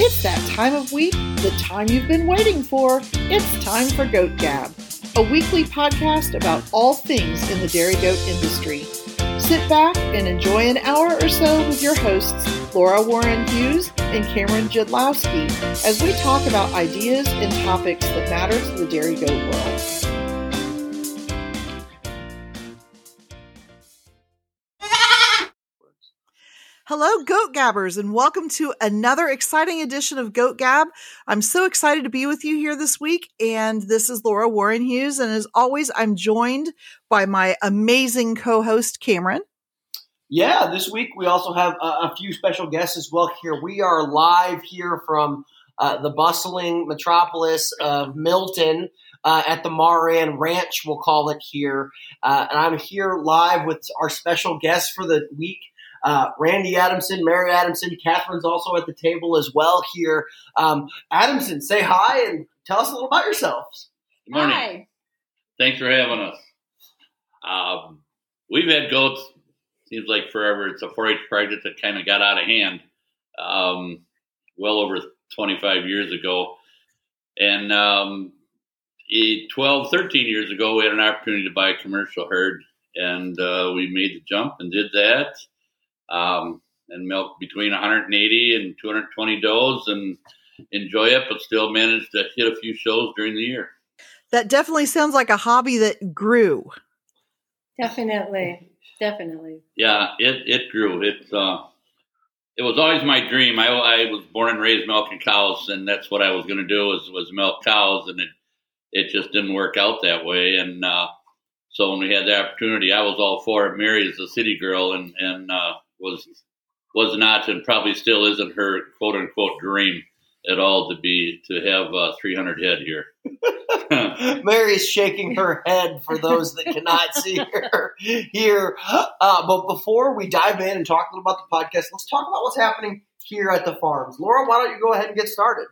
It's that time of week, the time you've been waiting for. It's time for Goat Gab, a weekly podcast about all things in the dairy goat industry. Sit back and enjoy an hour or so with your hosts, Laura Warren Hughes and Cameron Jadlowski, as we talk about ideas and topics that matter to the dairy goat world. Hello, Goat Gabbers, and welcome to another exciting edition of Goat Gab. I'm so excited to be with you here this week, and this is Laura Warren Hughes. And as always, I'm joined by my amazing co host, Cameron. Yeah, this week we also have a, a, few special guests as well here. We are live here from uh, the bustling metropolis of Milton. Uh, at the Maran Ranch, we'll call it here. Uh, and I'm here live with our special guest for the week, uh, Randy Adamson, Mary Adamson, Catherine's also at the table as well here. Um, Adamson, say hi and tell us a little about yourselves. Good morning. Hi. Thanks for having us. Um, we've had goats, seems like forever. It's a 4 H project that kind of got out of hand um, well over 25 years ago. And um, 12, 13 years ago, we had an opportunity to buy a commercial herd, and uh, we made the jump and did that um, and milk between 180 and 220 does and enjoy it, but still manage to hit a few shows during the year. That definitely sounds like a hobby that grew. Definitely, definitely. Yeah, it it grew. It uh, it was always my dream. I, I was born and raised milking cows, and that's what I was going to do was was milk cows, and it it just didn't work out that way. And uh, so when we had the opportunity, I was all for it. Mary is a city girl, and and uh, was was not and probably still isn't her quote unquote dream at all to be to have uh, 300 head here. Mary's shaking her head for those that cannot see her here. Uh, but before we dive in and talk a little about the podcast, let's talk about what's happening here at the farms. Laura, why don't you go ahead and get started?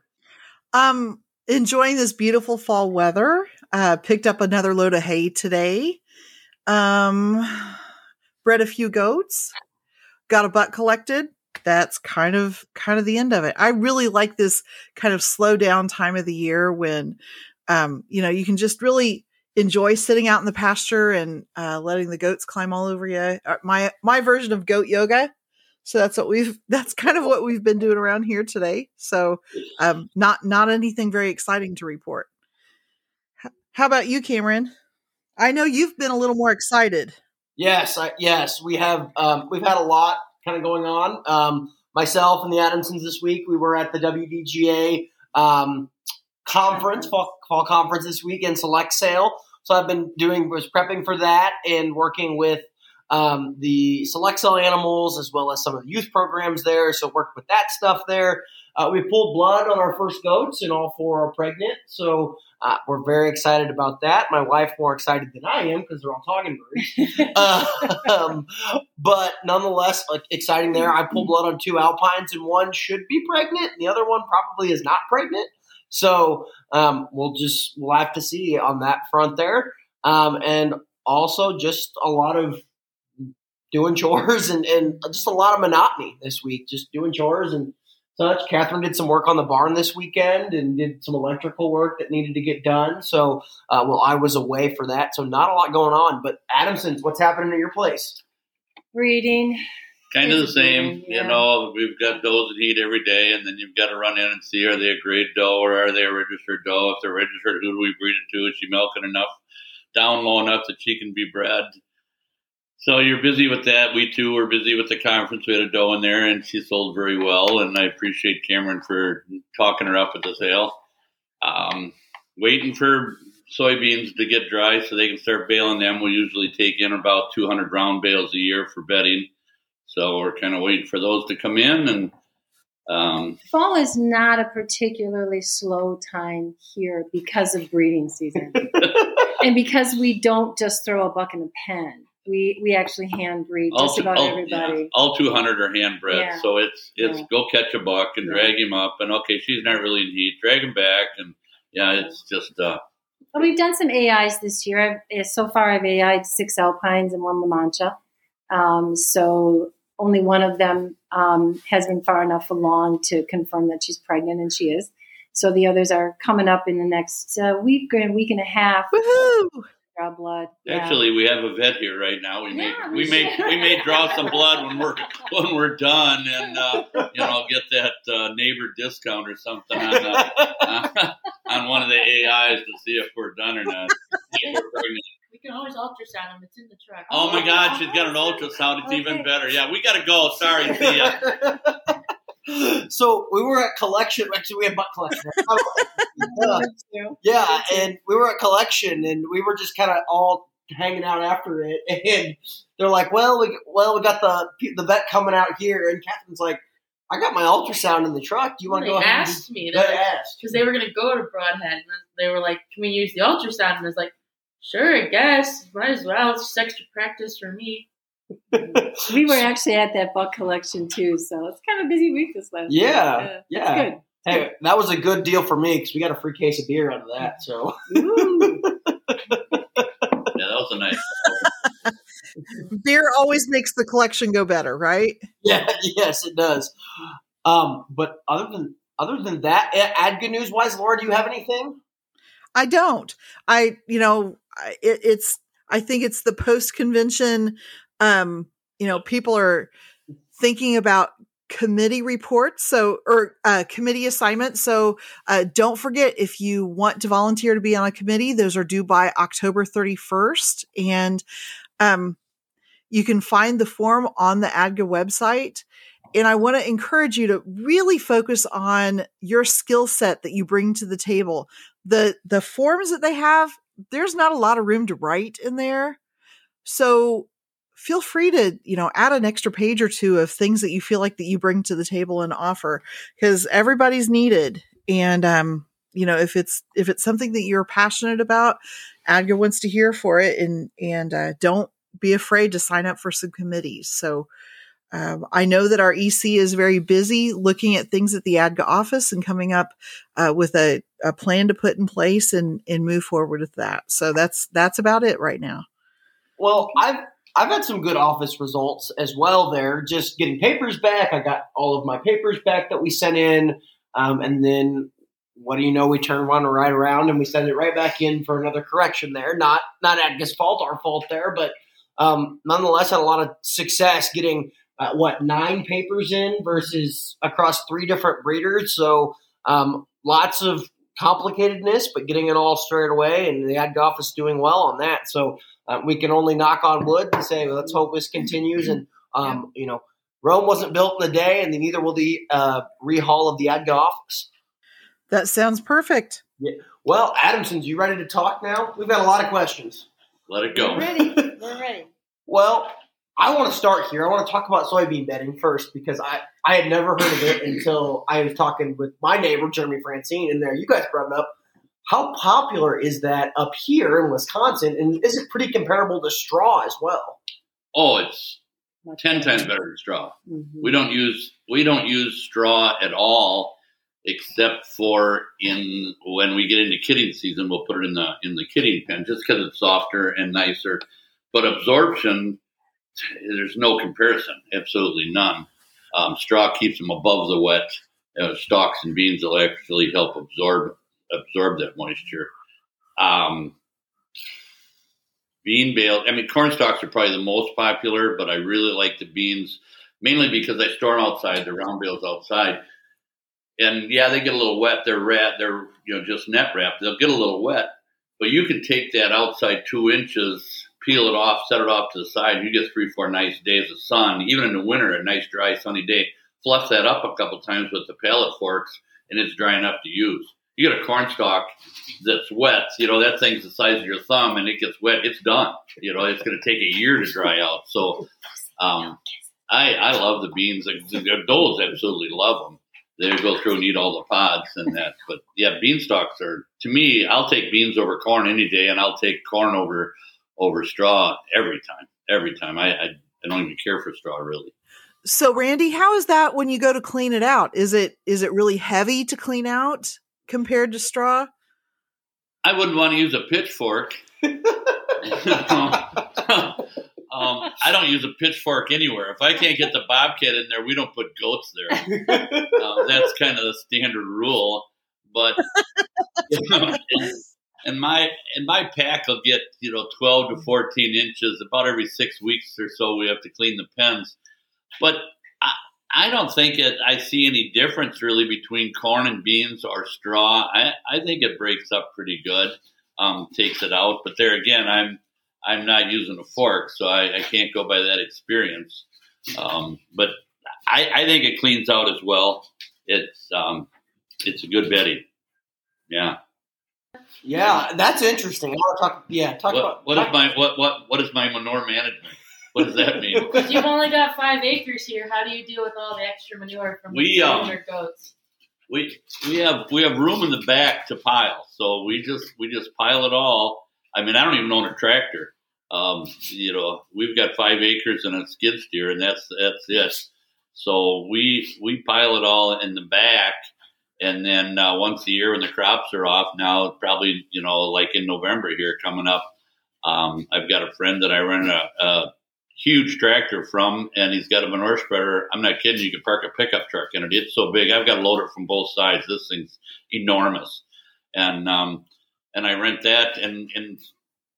Um, enjoying this beautiful fall weather. Uh, picked up another load of hay today. Um, bred a few goats got a butt collected that's kind of kind of the end of it. I really like this kind of slow down time of the year when um you know you can just really enjoy sitting out in the pasture and uh, letting the goats climb all over you uh, my my version of goat yoga so that's what we've that's kind of what we've been doing around here today. So um not not anything very exciting to report. How about you cameron? I know you've been a little more excited Yes, I, yes, we have. Um, we've had a lot kind of going on. Um, myself and the Adamsons this week, we were at the WDGA um, conference, fall, fall, conference this week in Select Sale. So I've been doing was prepping for that and working with um, the Select Sale animals as well as some of the youth programs there. So worked with that stuff there. Uh, we pulled blood on our first goats, and all four are pregnant. So uh, we're very excited about that. My wife more excited than I am because they're all talking birds. uh, um, but nonetheless, like, exciting there. I pulled blood on two alpines, and one should be pregnant, and the other one probably is not pregnant. So um, we'll just we'll have to see on that front there. Um, and also just a lot of doing chores and, and just a lot of monotony this week. Just doing chores and such. Catherine did some work on the barn this weekend and did some electrical work that needed to get done. So, uh, well, I was away for that, so not a lot going on. But Adamson's, what's happening at your place? Reading. Kind of the same, yeah. you know. We've got does and heat every day, and then you've got to run in and see are they a grade doe or are they a registered doe? If they're registered, who do we breed it to? Is she milking enough down low enough that she can be bred? So you're busy with that. We too were busy with the conference. We had a doe in there, and she sold very well. And I appreciate Cameron for talking her up at the sale. Um, waiting for soybeans to get dry so they can start baling them. We usually take in about 200 round bales a year for bedding. So we're kind of waiting for those to come in. And um, fall is not a particularly slow time here because of breeding season, and because we don't just throw a buck in a pen we we actually hand breed just about all, everybody. Yeah, all 200 are hand bred, yeah. so it's it's yeah. go catch a buck and drag him up, and okay, she's not really in heat, drag him back, and yeah, it's just. uh well, we've done some AIs this year. I've, eh, so far, I've AI'd six alpines and one La Mancha. Um, so only one of them um, has been far enough along to confirm that she's pregnant, and she is. So the others are coming up in the next uh, week and week and a half. Woohoo! Draw blood. Yeah. Actually, we have a vet here right now. We may Yeah, we we may we may draw some blood when we're when we're done, and uh, you know get that uh, neighbor discount or something on uh, on one of the AIs to see if we're done or not. We're pregnant. We can always ultrasound them. It's in the truck. Oh my God, she's got an ultrasound. It's even better. Yeah, we got to go. Sorry, see ya. so we were at collection. Actually, we had butt collection. Uh, Yeah. yeah, and we were at collection, and we were just kind of all hanging out after it. And they're like, "Well, we well we got the the vet coming out here," and Catherine's like, "I got my ultrasound in the truck. Do you want to they go ahead?" and asked me. do-" They They asked. because they were gonna go to Brodhead, and they were like, "Can we use the ultrasound?" And I was like, "Sure, I guess. Might as well. It's just extra practice for me." We were actually at that buck collection too, so it's kind of a busy week this last week. Yeah, yeah. Good. Hey, that was a good deal for me because we got a free case of beer out of that. So Yeah, that was a nice. Beer always makes the collection go better, right? yeah, yes, it does. Um, but other than other than that, a- ad good news wise, Laura, do you have anything? I don't. I, you know, I- it, it's, I think it's the post convention. Um, you know, people are thinking about committee reports. So, or, uh, committee assignments. So, uh, don't forget if you want to volunteer to be on a committee, those are due by October 31st. And, um, you can find the form on the ADGA website. And I want to encourage you to really focus on your skill set that you bring to the table the the forms that they have there's not a lot of room to write in there so feel free to you know add an extra page or two of things that you feel like that you bring to the table and offer because everybody's needed and um you know if it's if it's something that you're passionate about adga wants to hear for it and and uh, don't be afraid to sign up for some committees so um, I know that our EC is very busy looking at things at the ADGA office and coming up uh, with a, a plan to put in place and, and move forward with that. So that's that's about it right now. Well, I've I've had some good office results as well. There, just getting papers back. I got all of my papers back that we sent in, um, and then what do you know? We turn one right around and we send it right back in for another correction. There, not not Adga's fault, our fault there, but um, nonetheless, had a lot of success getting uh, what nine papers in versus across three different breeders. So um, lots of complicatedness, but getting it all straight away, and the Adga office doing well on that. So uh, we can only knock on wood and say, well, let's hope this continues. And um, you know, Rome wasn't built in a day, and neither will the uh, rehaul of the Adga office. That sounds perfect. Yeah. Well, Adamson's, you ready to talk now? We've got a lot of questions. Let it go. We're ready. We're ready. Well, I want to start here. I want to talk about soybean bedding first because I, I had never heard of it until I was talking with my neighbor, Jeremy Francine, and there you guys brought it up. How popular is that up here in Wisconsin? And is it pretty comparable to straw as well? Oh, it's Much ten better. times better than straw. Mhm. We don't use we don't use straw at all, except for in when we get into kidding season. We'll put it in the in the kidding pen just because it's softer and nicer. But absorption, there's no comparison. Absolutely none. Um, straw keeps them above the wet. Uh, stalks and beans will actually help absorb absorb that moisture. Um, bean bale. I mean, corn stalks are probably the most popular, but I really like the beans mainly because I store them outside. The round bales outside, and yeah, they get a little wet. They're rat. They're you know just net wrapped. They'll get a little wet, but you can take that outside two inches, peel it off, set it off to the side. You get three, four nice days of sun. Even in the winter, a nice dry sunny day. Fluff that up a couple times with the pallet forks, and it's dry enough to use. You get a corn stalk that's wet, you know, that thing's the size of your thumb and it gets wet, it's done. You know, it's going to take a year to dry out. So, um, I, I love the beans. The absolutely love them. They go through and eat all the pods and that. But yeah, bean stalks are, to me, I'll take beans over corn any day and I'll take corn over, over straw every time. Every time. I, I, I don't even care for straw really. So Randy, how is that when you go to clean it out? Is it is it really heavy to clean out compared to straw? I wouldn't want to use a pitchfork. um, I don't use a pitchfork anywhere. If I can't get the bobcat in there, we don't put goats there. uh, that's kind of the standard rule. But you know, and, and my and my pack will get you know twelve to fourteen inches about every six weeks or so. We have to clean the pens, but I, I don't think it. I see any difference really between corn and beans or straw. I I think it breaks up pretty good, um, takes it out. But there again, I'm I'm not using a fork, so I, I can't go by that experience. Um, but I, I think it cleans out as well. It's um, it's a good bedding. Yeah. Yeah, that's interesting. I want to talk. Yeah, talk What, about what talk, is my what what what is my manure management? What does that mean? Because you've only got five acres here, how do you deal with all the extra manure from We, the um, goats? we we have we have room in the back to pile, so we just we just pile it all. I mean, I don't even own a tractor. Um, you know, we've got five acres and a skid steer, and that's that's it. So we we pile it all in the back, and then uh, once a year when the crops are off, now probably you know like in November here coming up, um, I've got a friend that I rent a, a huge tractor from, and he's got a manure spreader. I'm not kidding. You can park a pickup truck in it. It's so big. I've got to load it from both sides. This thing's enormous, and um, and I rent that, and in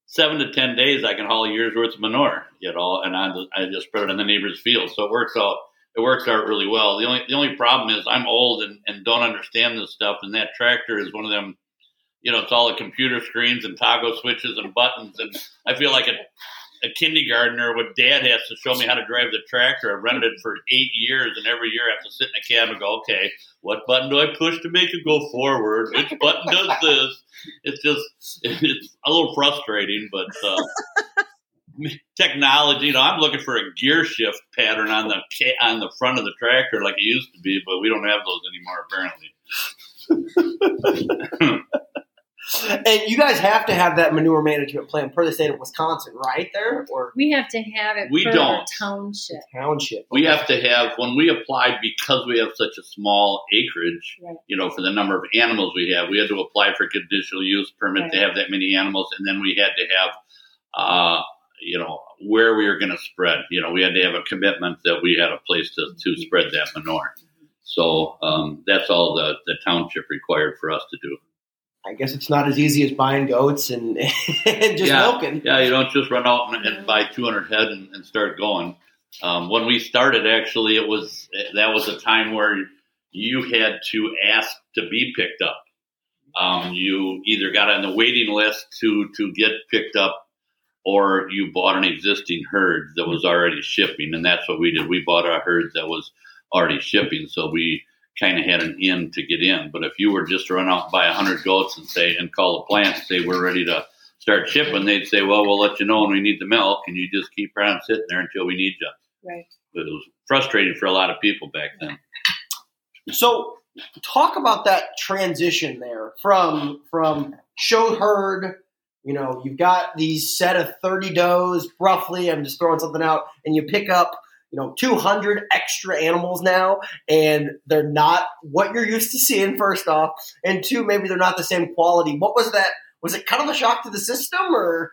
seven to ten days, I can haul a year's worth of manure. You know, and I I just spread it in the neighbor's field, so it works out. It works out really well. The only the only problem is I'm old and, and don't understand this stuff, and that tractor is one of them. You know, it's all the computer screens and toggle switches and buttons, and I feel like a a kindergartner what dad has to show me how to drive the tractor. I've rented it for eight years, and every year I have to sit in a cab and go, okay, what button do I push to make it go forward? Which button does this? It's just, it's a little frustrating, but uh, technology, you know, I'm looking for a gear shift pattern on the on the front of the tractor like it used to be, but we don't have those anymore, apparently. and you guys have to have that manure management plan per the state of Wisconsin, right there or We have to have it We per don't. township. township. We have to have when we applied because we have such a small acreage. Right. You know, for the number of animals we have, we had to apply for a conditional use permit to have that many animals, and then we had to have, uh, you know, where we were going to spread. You know, we had to have a commitment that we had a place to to spread that manure. So um, that's all the the township required for us to do. I guess it's not as easy as buying goats and, and just yeah, milking. Yeah, you don't just run out and, and buy 200 head and, and start going. Um, when we started, actually, it was that was a time where you had to ask to be picked up. Um, you either got on the waiting list to to get picked up, or you bought an existing herd that was already shipping, and that's what we did. We bought a herd that was already shipping, so we kind of had an in to get in. But if you were just to run out and buy 100 goats and say and call the plant and say we're ready to start shipping, they'd say, well, we'll let you know when we need the milk, and you just keep around sitting there until we need you. Right. But it was frustrating for a lot of people back then. So talk about that transition there from from show herd. You know, you've got these set of thirty does roughly. I'm just throwing something out, and you pick up you know 200 extra animals now, and they're not what you're used to seeing. First off, and two, maybe they're not the same quality. What was that? Was it kind of a shock to the system, or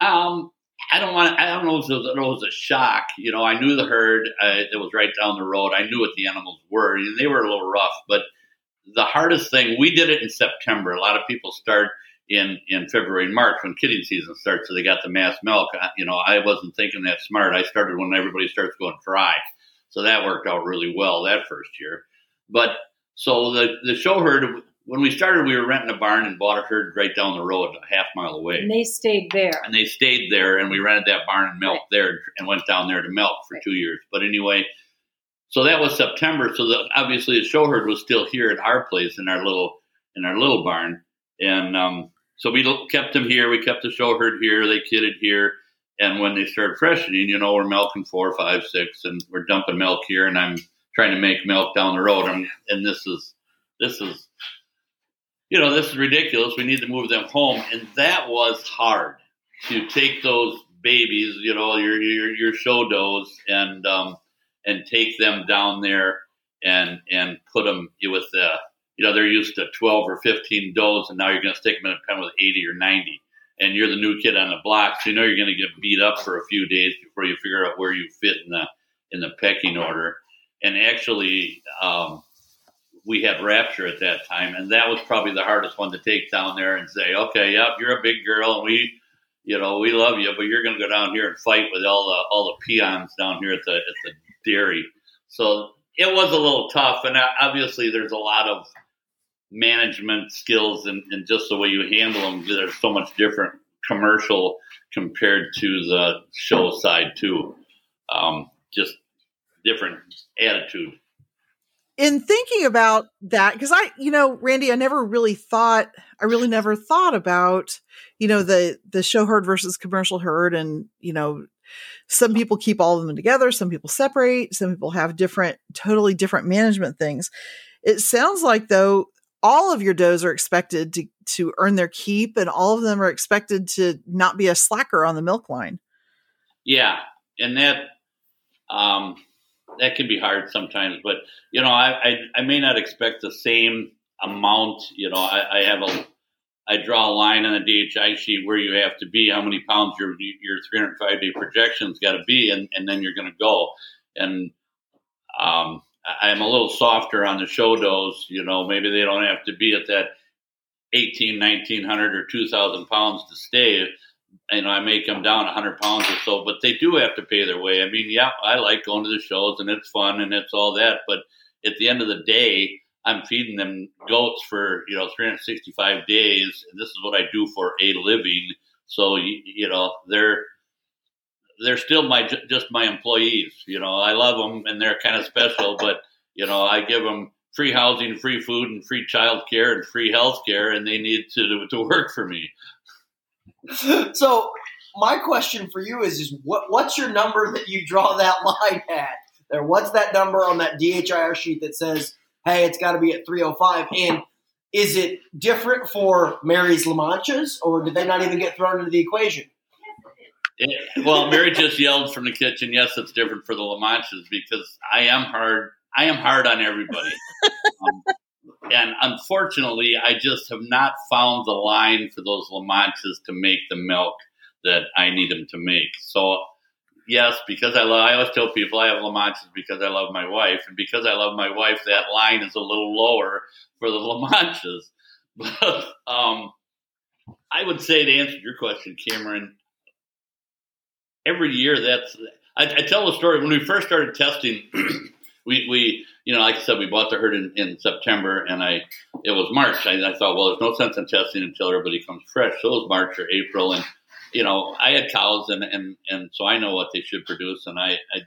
Um, I don't want. I don't know if it was, it was a shock. You know, I knew the herd. Uh, it was right down the road. I knew what the animals were, and they were a little rough. But the hardest thing, we did it in September. A lot of people start in in February and March when kidding season starts, so they got the mass milk. I, you know, I wasn't thinking that smart. I started when everybody starts going dry, so that worked out really well that first year. But so the the show herd. When we started, we were renting a barn and bought a herd right down the road, a half mile away And they stayed there. and they stayed there and we rented that barn and milked Right. there and went down there to milk for Right. two years but anyway so that was september so the, obviously the show herd was still here at our place in our little in our little barn and um, so we kept them here we kept the show herd here they kidded here and when they started freshening you know we're milking four five six and we're dumping milk here and i'm trying to make milk down the road and, and this is this is you know this is ridiculous we need to move them home and that was hard to take those babies, you know, your your your show does, and um, and take them down there and and put them with the, you know, they're used to twelve or fifteen does, and now you're going to stick them in a pen with eighty or ninety. and you're the new kid on the block, so you know you're going to get beat up for a few days before you figure out where you fit in the in the pecking order. And actually, um, we had Rapture at that time, and that was probably the hardest one to take down there and say, okay, yep, you're a big girl, and we, you know, we love you, but you're going to go down here and fight with all the all the peons down here at the at the dairy. So it was a little tough, and obviously there's a lot of management skills and, and just the way you handle them, they're so much different commercial compared to the show side too. Um, just different attitude. In thinking about that, because I, you know, Randy, I never really thought, I really never thought about, you know, the the show herd versus commercial herd, and you know, some people keep all of them together, some people separate, some people have different, totally different management things. It sounds like though all of your does are expected to to earn their keep, and all of them are expected to not be a slacker on the milk line. Yeah, and that um, that can be hard sometimes. But you know, I, I, I may not expect the same amount. You know, I, I have a I draw a line on the DHI sheet where you have to be, how many pounds your your 305 day projection's got to be, and, and then you're going to go. And um, I'm a little softer on the show does. You know, maybe they don't have to be at that 18, 1900 or 2,000 pounds to stay you know, I make them down 100 pounds or so, but they do have to pay their way. I mean, yeah, I like going to the shows and it's fun and it's all that, but at the end of the day, I'm feeding them goats for you know 365 days. And this is what I do for a living. So you, you know they're they're still my just my employees. You know I love them and they're kind of special, but you know I give them free housing, free food, and free child care and free health care, and they need to to work for me. so my question for you is, is what what's your number that you draw that line at? There, what's that number on that DHIR sheet that says, hey, it's got to be at 305? And is it different for Mary's La Manchas, or did they not even get thrown into the equation? Well, Mary just yelled from the kitchen. Yes, it's different for the La Manchas because I am hard. I am hard on everybody. um, and unfortunately, I just have not found the line for those La Manchas to make the milk that I need them to make. So, yes, because I love, I always tell people I have La Manchas because I love my wife, and because I love my wife, that line is a little lower for the La Manchas. But um, I would say to answer your question, Cameron, every year that's I, I tell the story when we first started testing. we we you know, like I said, we bought the herd in, in September, and I it was March. I, I, thought, well, there's no sense in testing until everybody comes fresh. So it was March or April, and you know, I had cows, and and and so I know what they should produce, and I I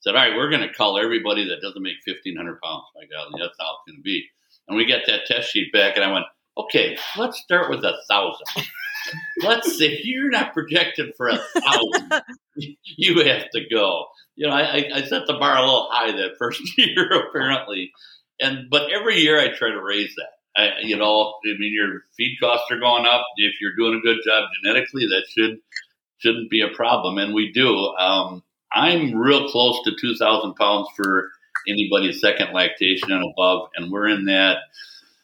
said, all right, we're going to call everybody that doesn't make 1,500 pounds. My God, that's how it's going to be. And we get that test sheet back, and I went, okay, let's start with a thousand. Let's say you're not projected for a thousand, you have to go you know, I, I set the bar a little high that first year apparently, and but every year I try to raise that. I, you know, I mean, your feed costs are going up. If you're doing a good job genetically, that should shouldn't be a problem, and we do. Um, I'm real close to 2,000 pounds for anybody's second lactation and above, and we're in that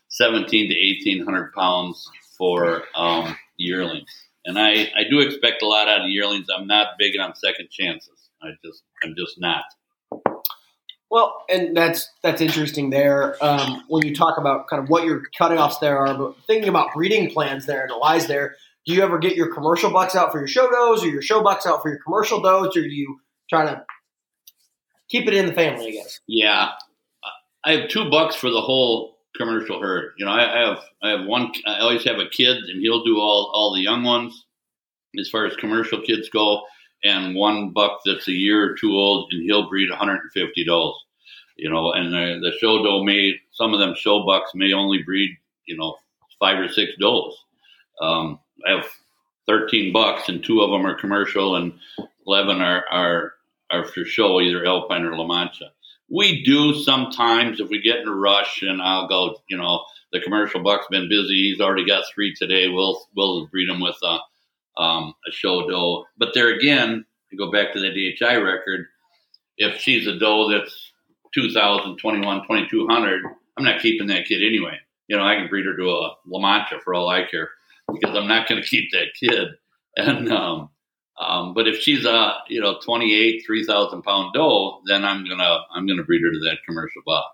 17 to 1,800 pounds for um, yearlings. And I, I do expect a lot out of yearlings. I'm not big on second chances. I just I'm just not. Well, and that's that's interesting there. Um, when you talk about kind of what your cutting offs there are, but thinking about breeding plans there and the lies there, do you ever get your commercial bucks out for your show does, or your show bucks out for your commercial does, or do you try to keep it in the family? I guess. Yeah, I have two bucks for the whole commercial herd. You know, I, I have I have one. I always have a kid, and he'll do all all the young ones as far as commercial kids go and one buck that's a year or two old, and he'll breed 150 does. You know, and the, the show doe may some of them show bucks may only breed you know five or six does. Um, I have 13 bucks, and two of them are commercial, and 11 are are are for show, either Alpine or La Mancha. We do sometimes if we get in a rush, and I'll go. You know, the commercial buck's been busy. He's already got three today. We'll we'll breed him with. Uh, um, a show doe. But there again, to go back to the DHI record, if she's a doe that's 2,000, 21, 2,200, I'm not keeping that kid anyway. You know, I can breed her to a La Mancha for all I care. because I'm not going to keep that kid. And um, um, but if she's a you know 28, 3,000 pound doe, then I'm gonna I'm gonna breed her to that commercial buck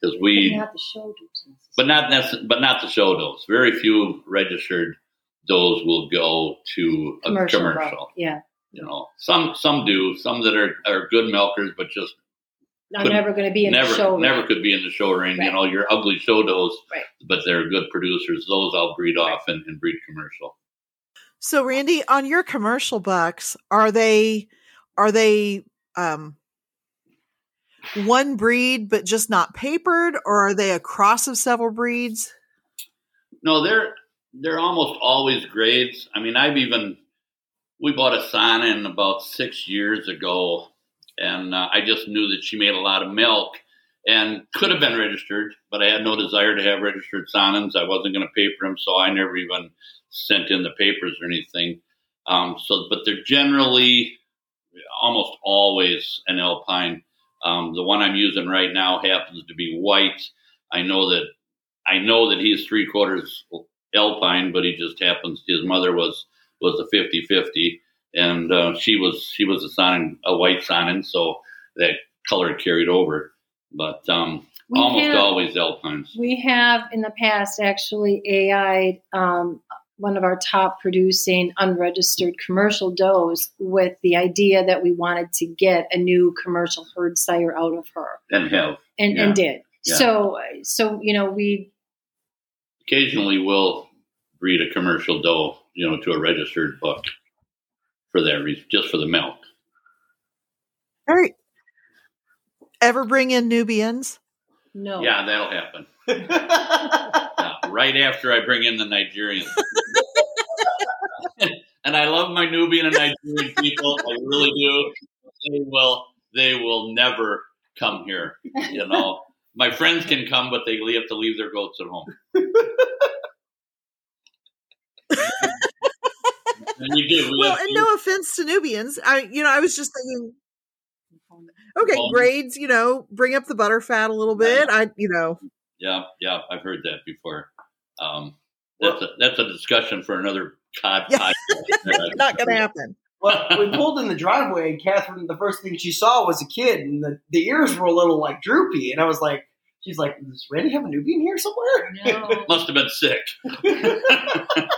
because we. Not the show does. But not but not the show does. Very few registered does will go to a commercial. commercial. buck, Yeah. You know, some some do. Some that are, are good milkers, but just I'm never going to be in never the show. never ring. could be in the show ring. You Right. know, your ugly show does, Right. but they're good producers. Those I'll breed off and, and breed commercial. So Randy, on your commercial bucks, are they are they um one breed but just not papered or are they a cross of several breeds? No, they're they're almost always grades. I mean, I've even we bought a Saanen about six years ago, and uh, I just knew that she made a lot of milk and could have been registered, but I had no desire to have registered Saanens. I wasn't going to paper them, so I never even sent in the papers or anything. Um, so, but they're generally almost always an Alpine. Um, the one I'm using right now happens to be white. I know that I know that he's three quarters Alpine, but he just happens. His mother was was a 50-50, and uh, she was she was a Saanen, a white Saanen, so that color carried over. But um, We almost have- always Alpines. We have in the past actually AI'd um, one of our top producing unregistered commercial does with the idea that we wanted to get a new commercial herd sire out of her, and have and, Yeah. and did. Yeah. So, so you know, we occasionally will breed a commercial doe, you know, to a registered buck for that reason, just for the milk. All right. Ever bring in Nubians? no. Yeah, that'll happen. Right after I bring in the Nigerians. and I love my Nubian and Nigerian people. I really do. They will. They will never come here. You know, my friends can come, but they have to leave their goats at home. and we do. We Well, and no offense to Nubians. I you know, I was just thinking okay, Well- grades, you know, bring up the butter fat a little bit. I you know, Yeah, yeah, I've heard that before. Um, that's a, that's a discussion for another cod Yeah. podcast. not gonna happen. Well, we pulled in the driveway, and Catherine, the first thing she saw was a kid, and the, the ears were a little like droopy. And I was like, she's like, does Randy have a Nubian here somewhere? No. Must have been sick.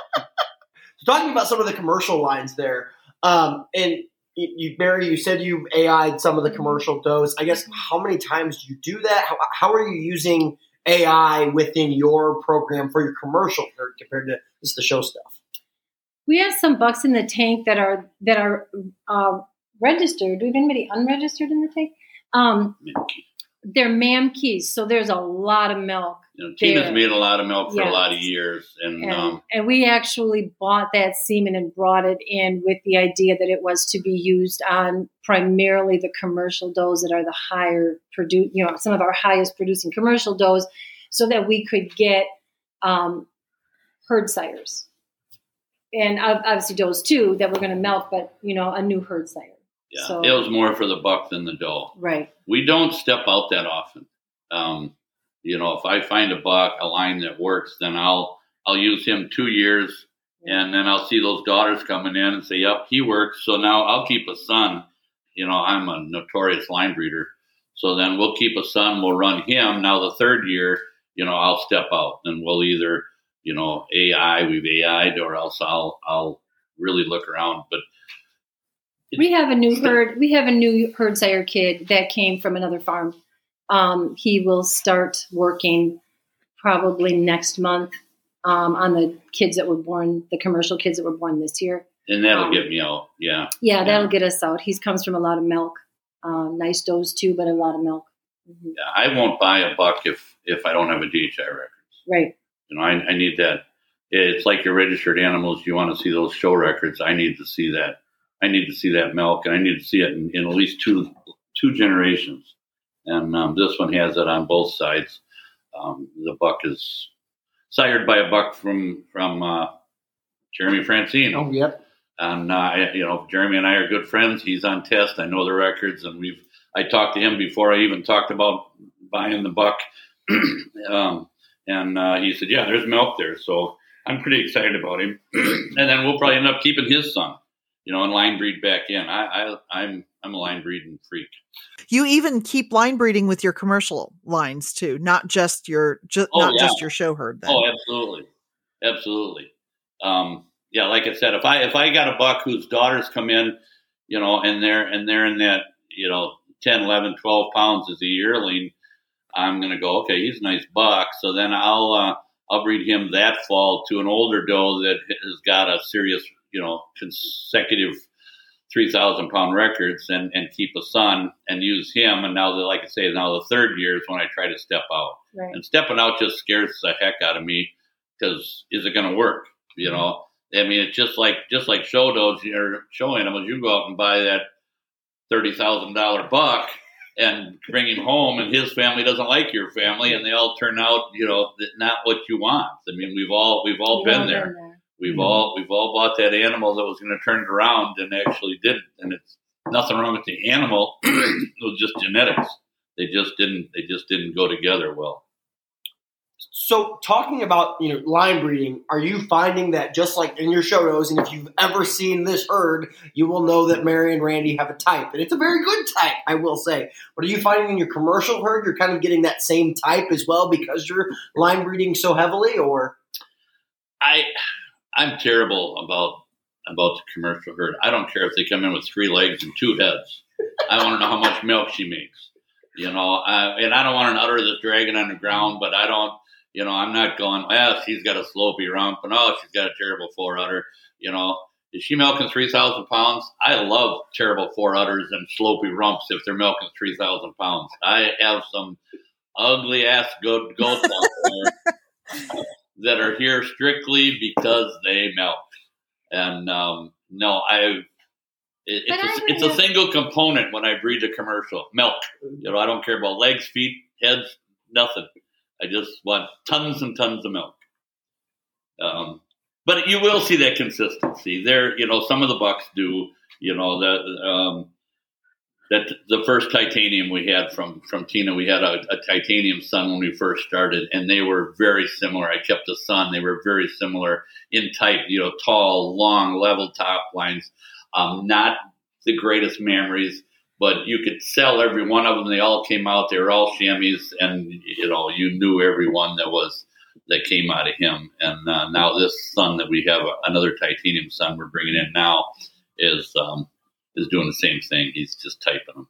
So talking about some of the commercial lines there, um, and you, you, Barry, you said you AI'd some of the commercial does. I guess how many times do you do that? How, how are you using AI within your program for your commercial compared to just the show stuff? We have some bucks in the tank that are that are uh, registered. Do we have anybody unregistered in the tank? Um, they're mam keys, so there's a lot of milk. You know, Tina's made a lot of milk for a lot of years, and, And, um, and we actually bought that semen and brought it in with the idea that it was to be used on primarily the commercial does that are the higher produce, you know, some of our highest producing commercial does, so that we could get um, herd sires. And obviously does too that we're going to milk, but you know, a new herd sire. yeah, so- it was more for the buck than the doe. Right. We don't step out that often. Um, you know, if I find a buck, a line that works, then I'll I'll use him two years, and then I'll see those daughters coming in and say, "Yep, he works." So now I'll keep a son. You know, I'm a notorious line breeder, so then we'll keep a son. We'll run him. Now the third year, you know, I'll step out, and we'll either, you know, AI we've AI'd, or else I'll I'll really look around. But We have a new herd. We have a new herd sire kid that came from another farm. Um, he will start working probably next month um, on the kids that were born, the commercial kids that were born this year. and that'll Um, get me out. Yeah. Yeah, that'll get us out. He comes from a lot of milk, um, nice does too, but a lot of milk. Mhm. Yeah, I won't buy a buck if if I don't have a DHI record. Right. You know, I, I need that. It's like your registered animals. You want to see those show records. I need to see that. I need to see that milk, and I need to see it in, in at least two two generations. And um, this one has it on both sides. Um, the buck is sired by a buck from from uh, Jeremy Francine. Oh, yep. And uh, you know, Jeremy and I are good friends. He's on test. I know the records, and we've. I talked to him before I even talked about buying the buck, um, and uh, he said, "Yeah, there's milk there." So I'm pretty excited about him, and then we'll probably end up keeping his son, you know, and line breed back in. I, I I'm I'm a line breeding freak. You even keep line breeding with your commercial lines too, not just your just Oh, not yeah. just your show herd. Then. Oh, absolutely, absolutely. Um, yeah, like I said, if I if I got a buck whose daughters come in, you know, and they're and they're in that you know 10, 11, 12 pounds as a yearling, I'm gonna go okay. He's a nice buck. So then I'll uh, I'll breed him that fall to an older doe that has got a serious you know consecutive. 3,000 pound records and, and keep a son and use him. And now, the, like I say, now the third year is when I try to step out. Right. And stepping out just scares the heck out of me because is it going to work? You mm-hmm. know, I mean, it's just like just like show does or show animals. You go out and buy that thirty thousand dollar buck and bring him home, and his family doesn't like your family, mm-hmm. and they all turn out, you know, not what you want. I mean, we've all we've all We've been there. there. We've Mhm. all we've all bought that animal that was going to turn it around and actually didn't. And it's nothing wrong with the animal. it was just genetics. They just didn't. They just didn't go together well. So, talking about you know line breeding, are you finding that just like in your show notes, and if you've ever seen this herd, you will know that Mary and Randy have a type, and it's a very good type, I will say. But are you finding in your commercial herd you're kind of getting that same type as well because you're line breeding so heavily, or I I'm terrible about about the commercial herd. I don't care if they come in with three legs and two heads. I want to know how much milk she makes. You know, uh, and I don't want an udder that's dragging on the ground, but I don't. You know, I'm not going. Well, she's got a slopey rump, and oh, she's got a terrible four udder. You know, is she milking three thousand pounds? I love terrible four udders and slopey rumps if they're milking three thousand pounds. I have some ugly ass good goats out there that are here strictly because they milk. And um, no, I. It, it's, a, it's a single component when I breed a commercial milk. You know, I don't care about legs, feet, heads, nothing. I just want tons and tons of milk. Um, but you will see that consistency there. You know, some of the bucks do. You know that um, that the first titanium we had from from Tina, we had a, a titanium son when we first started, and they were very similar. I kept a son; they were very similar in type. You know, tall, long, level top lines. Um, not the greatest memories, but you could sell every one of them. They all came out. They were all chamois, and you know, you knew every one that was that came out of him. And uh, now this son that we have, another titanium son we're bringing in now, is um, is doing the same thing. He's just typing them.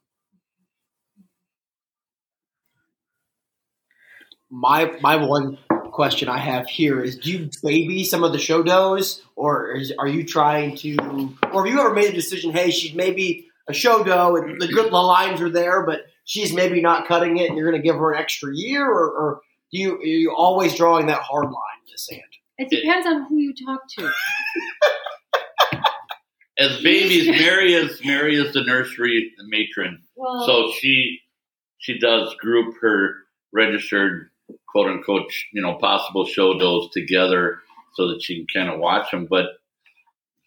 my my one question I have here is: Do you baby some of the show does, or is, are you trying to, or have you ever made a decision? Hey, she's maybe a show doe, and the good the lines are there, but she's maybe not cutting it, and you're going to give her an extra year, or, or do you are you always drawing that hard line in the sand? It depends on who you talk to. As babies, Mary is Mary is the nursery matron, Well, so she she does group her registered quote unquote you know possible show does together so that she can kind of watch them. But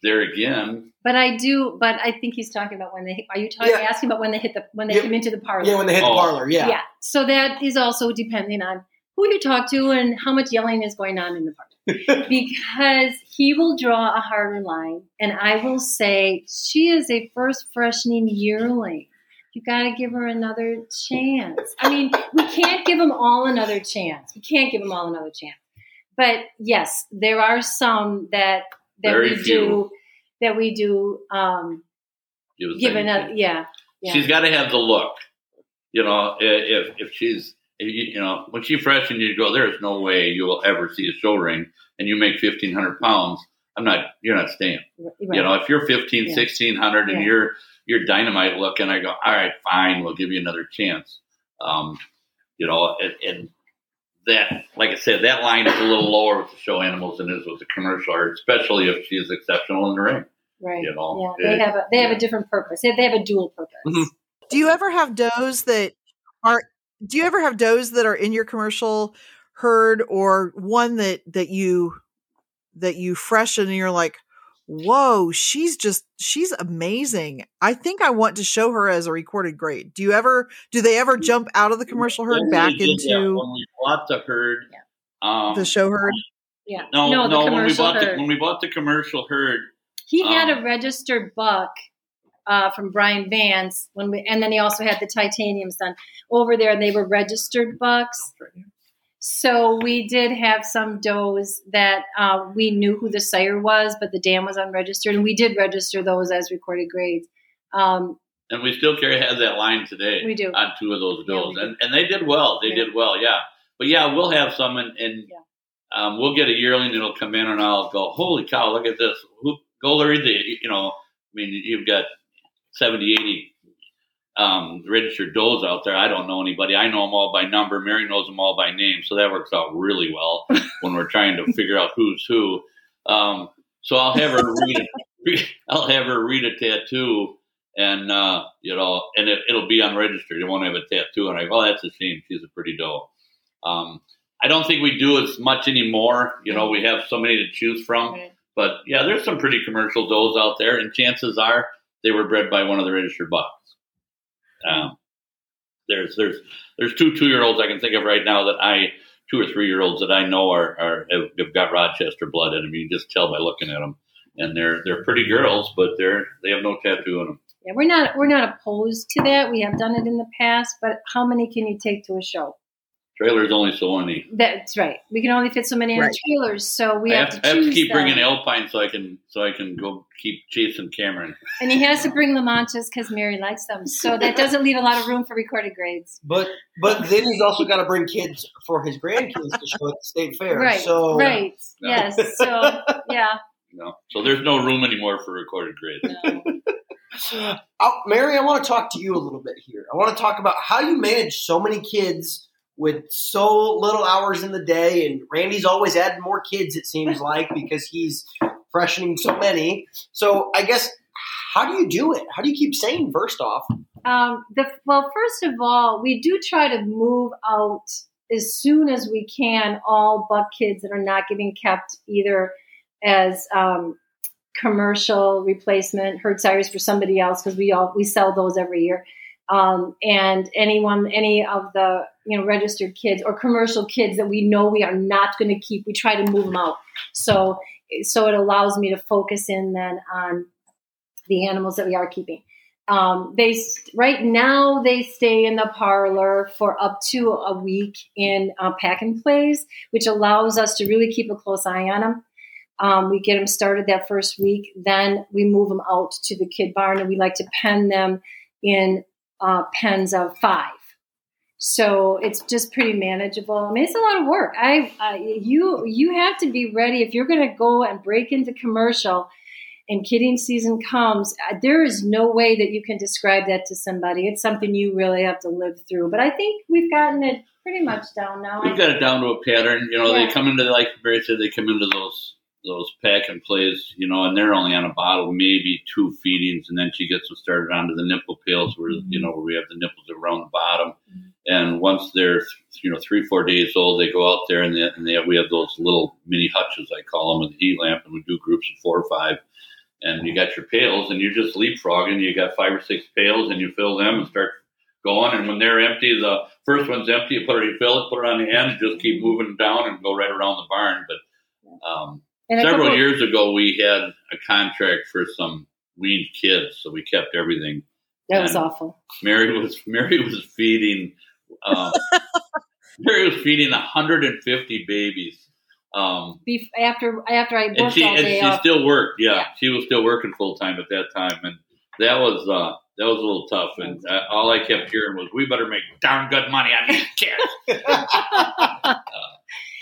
there again, but I do. But I think he's talking about when they. Are you talking Yeah. asking about when they hit the when they Yeah. come into the parlor? Yeah, when they hit Oh. the parlor, yeah. yeah. So that is also depending on who you talk to and how much yelling is going on in the parlor. because he will draw a harder line, and I will say she is a first freshening yearling. You got to give her another chance. I mean, we can't give them all another chance. We can't give them all another chance. But yes, there are some that that Very we few. do that we do um, give another. Yeah, yeah. she's got to have the look. You know, if if she's you, you know when she fresh and you go, there's no way you will ever see a show ring, and you make fifteen hundred pounds. I'm not. You're not staying. Right. You know, if you're 15, Yeah. 1600 and Yeah. you're you're dynamite looking, I go, all right, fine, we'll give you another chance. Um, you know, and, and that, like I said, that line is a little lower with the show animals than it is with the commercial art, especially if she is exceptional in the ring. right. you know, yeah, they it- have a they have a different purpose. They, they have a dual purpose. Mhm. Do you ever have does that are do you ever have does that are in your commercial herd or one that that you that you freshen and you're like, whoa, she's just she's amazing. I think I want to show her as a recorded grade. Do you ever do they ever jump out of the commercial herd When back we did that, into when we bought the herd. Um, the show herd? Yeah. No, No, no. the when we commercial bought the when we bought the commercial herd, He had Um, a registered buck uh, from Brian Vance when we, and then he also had the titanium son over there. and They were registered bucks. So we did have some does that uh, we knew who the sire was, but the dam was unregistered, and we did register those as recorded grades. Um, and we still carry have that line today. We do. on two of those does, we do. and and they did well. They Yeah. did well, yeah. But yeah, we'll have some, and, and Yeah. um, we'll get a yearling that'll come in, and I'll go, holy cow, look at this. Who go read the, you know, I mean, you've got 70, 80 um, registered does out there. I don't know anybody. I know them all by number. Mary knows them all by name, so that works out really well when we're trying to figure out who's who. Um, so I'll have her read. A, I'll have her read a tattoo, and uh, you know, and it, it'll be unregistered. It won't have a tattoo, and I go, "Oh, that's a shame. She's a pretty doe." Um, I don't think we do as much anymore. You know, we have so many to choose from. But yeah, there's some pretty commercial does out there, and chances are they were bred by one of the registered bucks. Um, there's there's there's two two year olds I can think of right now that I two or three year olds that I know are, are have, got Rochester blood in them. You can just tell by looking at them, and they're they're pretty girls, but they're they have no tattoo on them. yeah, we're not we're not opposed to that. We have done it in the past, but how many can you take to a show? Trailers only so many. That's right. We can only fit so many in Right. the trailers, so we I have, have, to I have to keep them. bringing Alpine so I can so I can go keep chasing Cameron. And he has to bring Lamanchas because Mary likes them. So that doesn't leave a lot of room for recorded grades. But but then he's also got to bring kids for his grandkids to show at the state fair. Right. So right. No. Yes. So yeah. You know, so there's no room anymore for recorded grades. No. Oh, Mary, I want to talk to you a little bit here. I want to talk about how you manage so many kids with so little hours in the day. And Randy's always adding more kids, it seems like, because he's freshening so many. So I guess, how do you do it? How do you keep sane, first off? Um, the well, first of all, we do try to move out as soon as we can all buck kids that are not getting kept either as um, commercial replacement herd sires for somebody else because we all we sell those every year. Um, and anyone, any of the you know registered kids or commercial kids that we know we are not going to keep, we try to move them out. So so it allows me to focus in then on the animals that we are keeping. Um, they right now they stay in the parlor for up to a week in uh, pack and plays, which allows us to really keep a close eye on them. Um, we get them started that first week, then we move them out to the kid barn, and we like to pen them in uh, pens of five. So it's just pretty manageable. I mean, it's a lot of work. I uh, you you have to be ready if you're going to go and break into commercial and kidding season comes, uh, there is no way that you can describe that to somebody. It's something you really have to live through. But I think we've gotten it pretty much down now. We've got it down to a pattern. You know, Yeah. they come into like Barry said, they come into those those pack and plays, you know, and they're only on a bottle, maybe two feedings, and then she gets them started onto the nipple pails where you know where we have the nipples around the bottom. And once they're you know three four days old, they go out there and they, and they have, we have those little mini hutches I call them with a heat lamp, and we do groups of four or five. And you got your pails, and you're just leapfrogging. You got five or six pails, and you fill them and start going. And when they're empty, the first one's empty. You put it, you fill it, put it on the end, just keep moving down and go right around the barn. But um, And several couple- years ago, we had a contract for some weaned kids, so we kept everything. That was awful. Mary was Mary was feeding. Um, Mary was feeding 150 babies. Um, Bef- after after I and she all and she still worked. Yeah, Yeah. she was still working full time at that time, and that was uh, that was a little tough. And uh, all I kept hearing was, "We better make darn good money on these kids."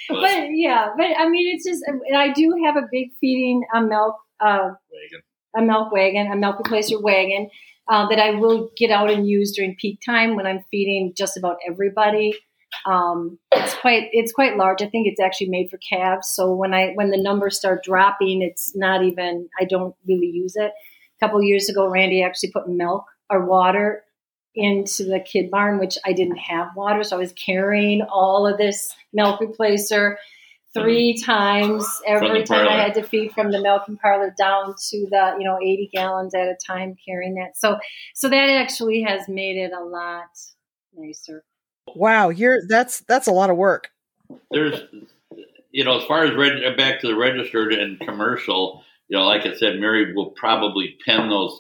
But, but yeah, but I mean, it's just, I do have a big feeding a milk uh, Reagan. a milk wagon, a milk replacer wagon uh, that I will get out and use during peak time when I'm feeding just about everybody. Um, it's quite it's quite large. I think it's actually made for calves. So when I when the numbers start dropping, it's not even I don't really use it. A couple years ago, Randy actually put milk or water into the kid barn, which I didn't have water, so I was carrying all of this milk replacer three mm-hmm. times every the time I had to feed from the milking parlor down to the you know 80 gallons at a time carrying that. So so that actually has made it a lot nicer. Wow, you're that's that's a lot of work. there's you know, as far as reg- uh, back to the registered and commercial, you know, like I said, Mary will probably pen those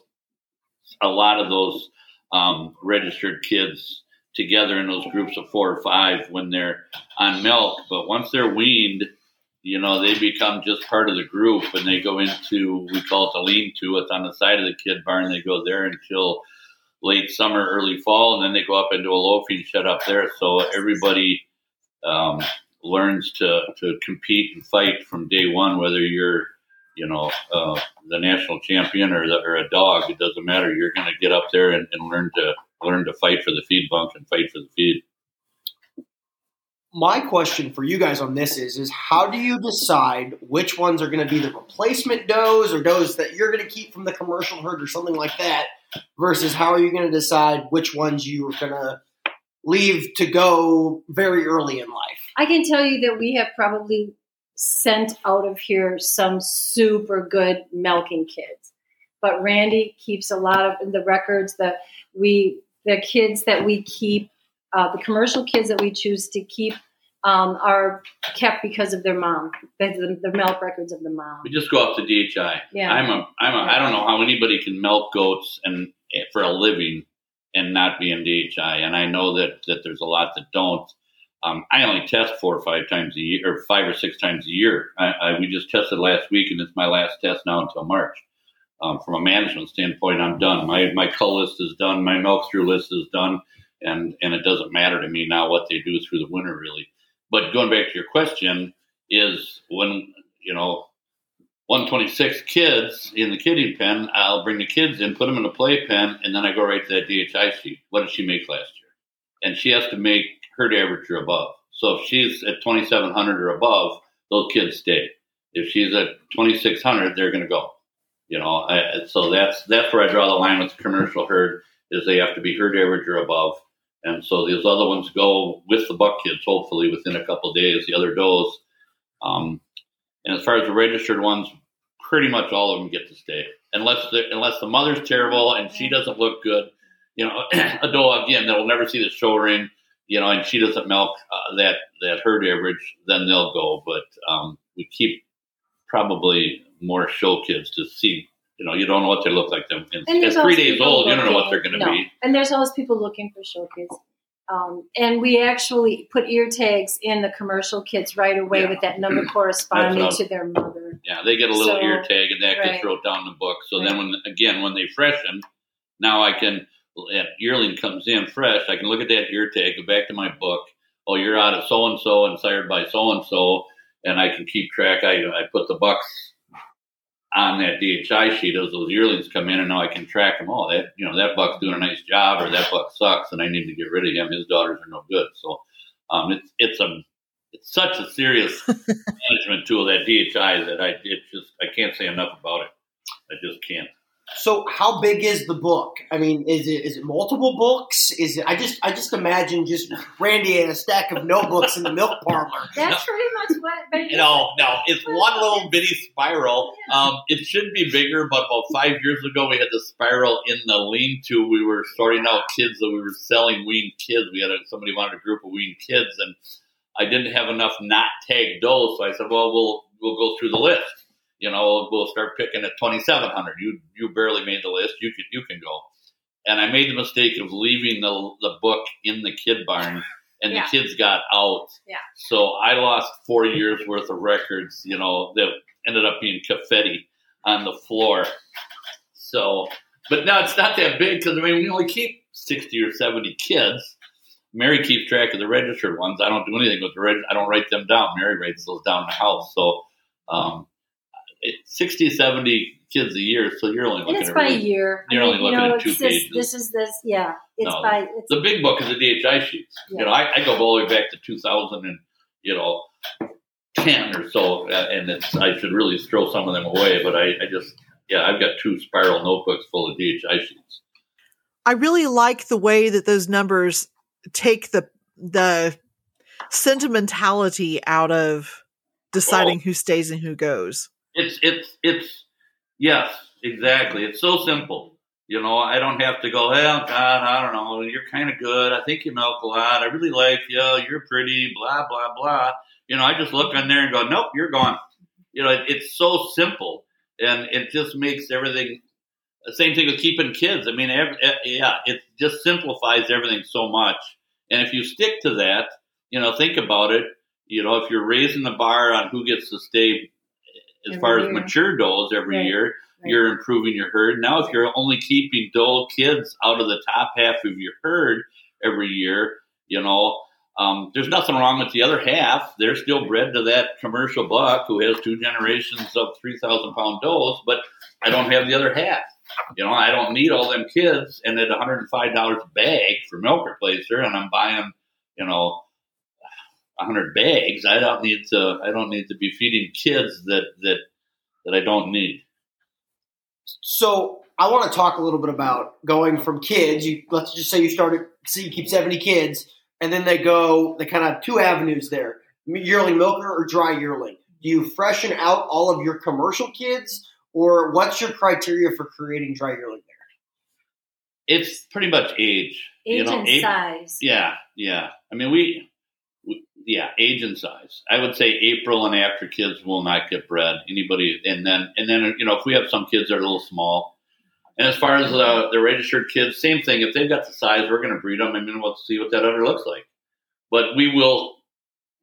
a lot of those um, registered kids together in those groups of four or five when they're on milk. But once they're weaned, you know, they become just part of the group and they go into, we call it the lean to. It's on the side of the kid barn. They go there until late summer, early fall, and then they go up into a loafing shed up there. So everybody um, learns to, to compete and fight from day one, whether you're you know, uh, the national champion or, the, or a dog. It doesn't matter. You're going to get up there and, and learn to learn to fight for the feed bunk and fight for the feed. My question for you guys on this is: is how do you decide which ones are going to be the replacement does or does that you're going to keep from the commercial herd or something like that, versus how are you going to decide which ones you are going to leave to go very early in life? I can tell you that we have probably sent out of here some super good milking kids. But Randy keeps a lot of the records that we, the kids that we keep, uh, the commercial kids that we choose to keep um, are kept because of their mom, the, the, milk records of the mom. We just go up to DHI. Yeah. I'm a, I'm a, yeah. I don't know how anybody can milk goats and eh, for a living and not be in DHI. And I know that, that there's a lot that don't. Um, I only test four or five times a year, or five or six times a year. I, I, we just tested last week, and it's my last test now until March. Um, from a management standpoint, I'm done. My my cull list is done. My milk through list is done, and and it doesn't matter to me now what they do through the winter, really. But going back to your question, is when you know 126 kids in the kidding pen, I'll bring the kids in, put them in a play pen, and then I go right to that DHI sheet. What did she make last year? And she has to make herd average or above. So if she's at 2,700 or above, those kids stay. If she's at 2,600, they're going to go. You know, I, so that's that's where I draw the line with the commercial herd is they have to be herd average or above. And so these other ones go with the buck kids, hopefully within a couple days. The other does. Um, and as far as the registered ones, pretty much all of them get to stay, unless the, unless the mother's terrible and she doesn't look good. You know, a doe again that will never see the show ring you know, and she doesn't milk uh, that that herd average, then they'll go. But um, we keep probably more show kids to see. You know, you don't know what they look like. Them at three days old, looking, you don't know what they're going to no. be. And there's always people looking for show kids. Um, and we actually put ear tags in the commercial kids right away yeah. with that number corresponding to their mother. Yeah, they get a little so, ear tag, and that right. gets wrote down in the book. So right. then, when again when they freshen, now I can that yearling comes in fresh, I can look at that ear tag, go back to my book. Oh, you're out of so and so and sired by so and so, and I can keep track. I I put the bucks on that DHI sheet as those yearlings come in, and now I can track them. all. that you know that buck's doing a nice job, or that buck sucks, and I need to get rid of him. His daughters are no good. So um, it's it's a it's such a serious management tool that DHI that I it just I can't say enough about it. I just can't. So how big is the book? I mean, is it is it multiple books? Is it? I just I just imagine just Randy and a stack of notebooks in the milk parlor. That's pretty much what. no, no, it's one little bitty spiral. Um, it should be bigger, but about five years ago, we had the spiral in the lean-to. We were sorting out kids that we were selling weaned kids. We had a, somebody wanted a group of weaned kids, and I didn't have enough not tagged does, so I said, "Well, we'll we'll go through the list." You know, we'll start picking at 2,700. You you barely made the list. You can you can go. And I made the mistake of leaving the the book in the kid barn, and yeah. the kids got out. Yeah. So I lost four years worth of records. You know that ended up being confetti on the floor. So, but now it's not that big because I mean we only keep 60 or 70 kids. Mary keeps track of the registered ones. I don't do anything with the reg. I don't write them down. Mary writes those down in the house. So. Um, 60, 70 kids a year, so you're only looking and it's at by a year. You're I mean, only looking you know, at two this, pages. This is this, yeah. It's no, by it's, the big book is the DHI sheets. Yeah. You know, I, I, go all the way back to 2000 and you know ten or so, uh, and it's I should really throw some of them away, but I, I just yeah, I've got two spiral notebooks full of DHI sheets. I really like the way that those numbers take the the sentimentality out of deciding oh. who stays and who goes. It's it's it's yes, exactly. It's so simple. You know, I don't have to go, well, God, I don't know, you're kind of good. I think you milk a lot. I really like you. You're pretty, blah, blah, blah. You know, I just look on there and go, nope, you're gone. You know, it, it's so simple, and it just makes everything. The same thing with keeping kids. I mean, every, yeah, it just simplifies everything so much. And if you stick to that, you know, think about it. You know, if you're raising the bar on who gets to stay as Every far year. as mature does every Right, year, right. you're improving your herd. Now, if you're only keeping dull kids out of the top half of your herd every year, you know, um, there's nothing wrong with the other half. They're still bred to that commercial buck who has two generations of 3,000 pound does, but I don't have the other half. You know, I don't need all them kids, and at $105 a bag for milk replacer, and I'm buying, you know, 100 bags. I don't need to. I don't need to be feeding kids that that that I don't need. So I want to talk a little bit about going from kids. You let's just say you started, so you keep seventy kids, and then they go. They kind of have two avenues there: yearling milker or dry yearling. Do you freshen out all of your commercial kids, or what's your criteria for creating dry yearling there? It's pretty much age. Age you know, and age- size. Yeah, yeah. I mean, we, we, yeah, age and size. I would say April and after kids will not get bred. Anybody, and then, and then, you know, if we have some kids that are a little small, and as far as the, the registered kids, same thing. If they've got the size, we're going to breed them. I mean, we'll see what that udder looks like. But we will,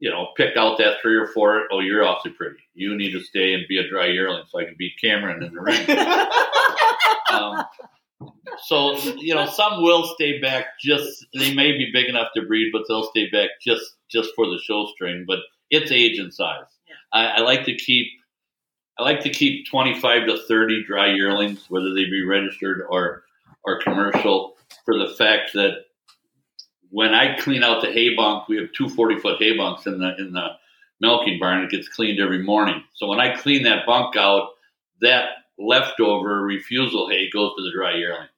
you know, pick out that three or four. Oh, you're awfully pretty. You need to stay and be a dry yearling so I can beat Cameron in the ring. um, so you know, some will stay back. Just they may be big enough to breed, but they'll stay back just just for the show string. But it's age and size. I, I like to keep. I like to keep twenty five to thirty dry yearlings, whether they be registered or or commercial, for the fact that when I clean out the hay bunk, we have two 40 foot hay bunks in the in the milking barn. It gets cleaned every morning. So when I clean that bunk out, that leftover refusal hay goes to the dry yearlings.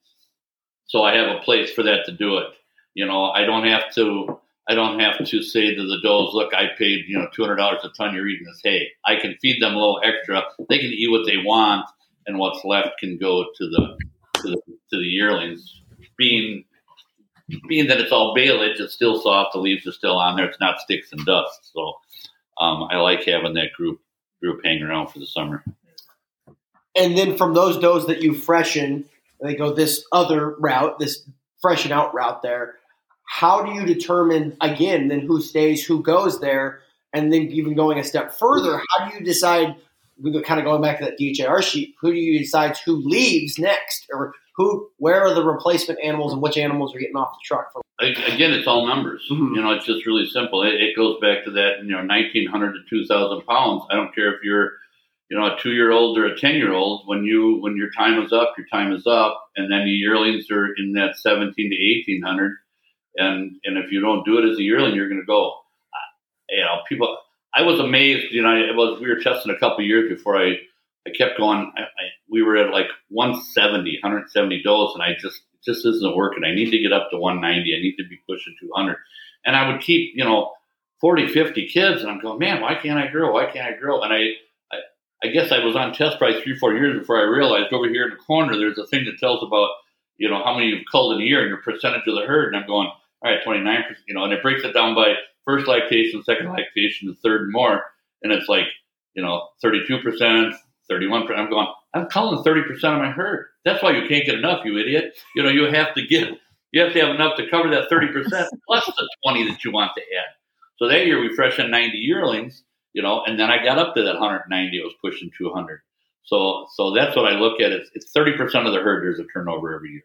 So I have a place for that to do it. You know, I don't have to. I don't have to say to the does, "Look, I paid you know two hundred dollars a ton. You're eating this hay." I can feed them a little extra. They can eat what they want, and what's left can go to the to the, to the yearlings. Being being that it's all baleage, it's still soft. The leaves are still on there. It's not sticks and dust. So um, I like having that group group hang around for the summer. And then from those does that you freshen, they go this other route, this freshen out route there. How do you determine again then who stays, who goes there, and then even going a step further, how do you decide? We go kind of going back to that DHI sheet. Who do you decide who leaves next, or who? Where are the replacement animals, and which animals are getting off the truck? For, Again, it's all numbers. Mhm. You know, it's just really simple. It, it goes back to that, you know, 1,900 to 2,000 pounds. I don't care if you're, you know, a two-year-old or a 10-year-old. When you when your time is up, your time is up. And then the yearlings are in that 17 to 1,800. And and if you don't do it as a yearling, you're going to go. You know, people. I was amazed. You know, it was we were testing a couple years before I. I kept going. I, I, we were at like 170, 170 does, and I just just isn't working. I need to get up to 190. I need to be pushing 200. And I would keep, you know, 40, 50 kids, and I'm going, man, why can't I grow? Why can't I grow? And I, I, guess I was on test probably three, four years before I realized over here in the corner there's a thing that tells about, you know, how many you've culled in a year and your percentage of the herd. And I'm going, all right, 29%, you know, and it breaks it down by first lactation, second lactation, the third and more. And it's like, you know, 32%, 31%. I'm going, I'm culling 30% of my herd. That's why you can't get enough, you idiot. You know, you have to get, you have to have enough to cover that 30% plus the 20 that you want to add. So that year we freshened 90 yearlings, you know, and then I got up to that 190. I was pushing 200. So, so that's what I look at. It's, it's 30% of the herd. There's a turnover every year.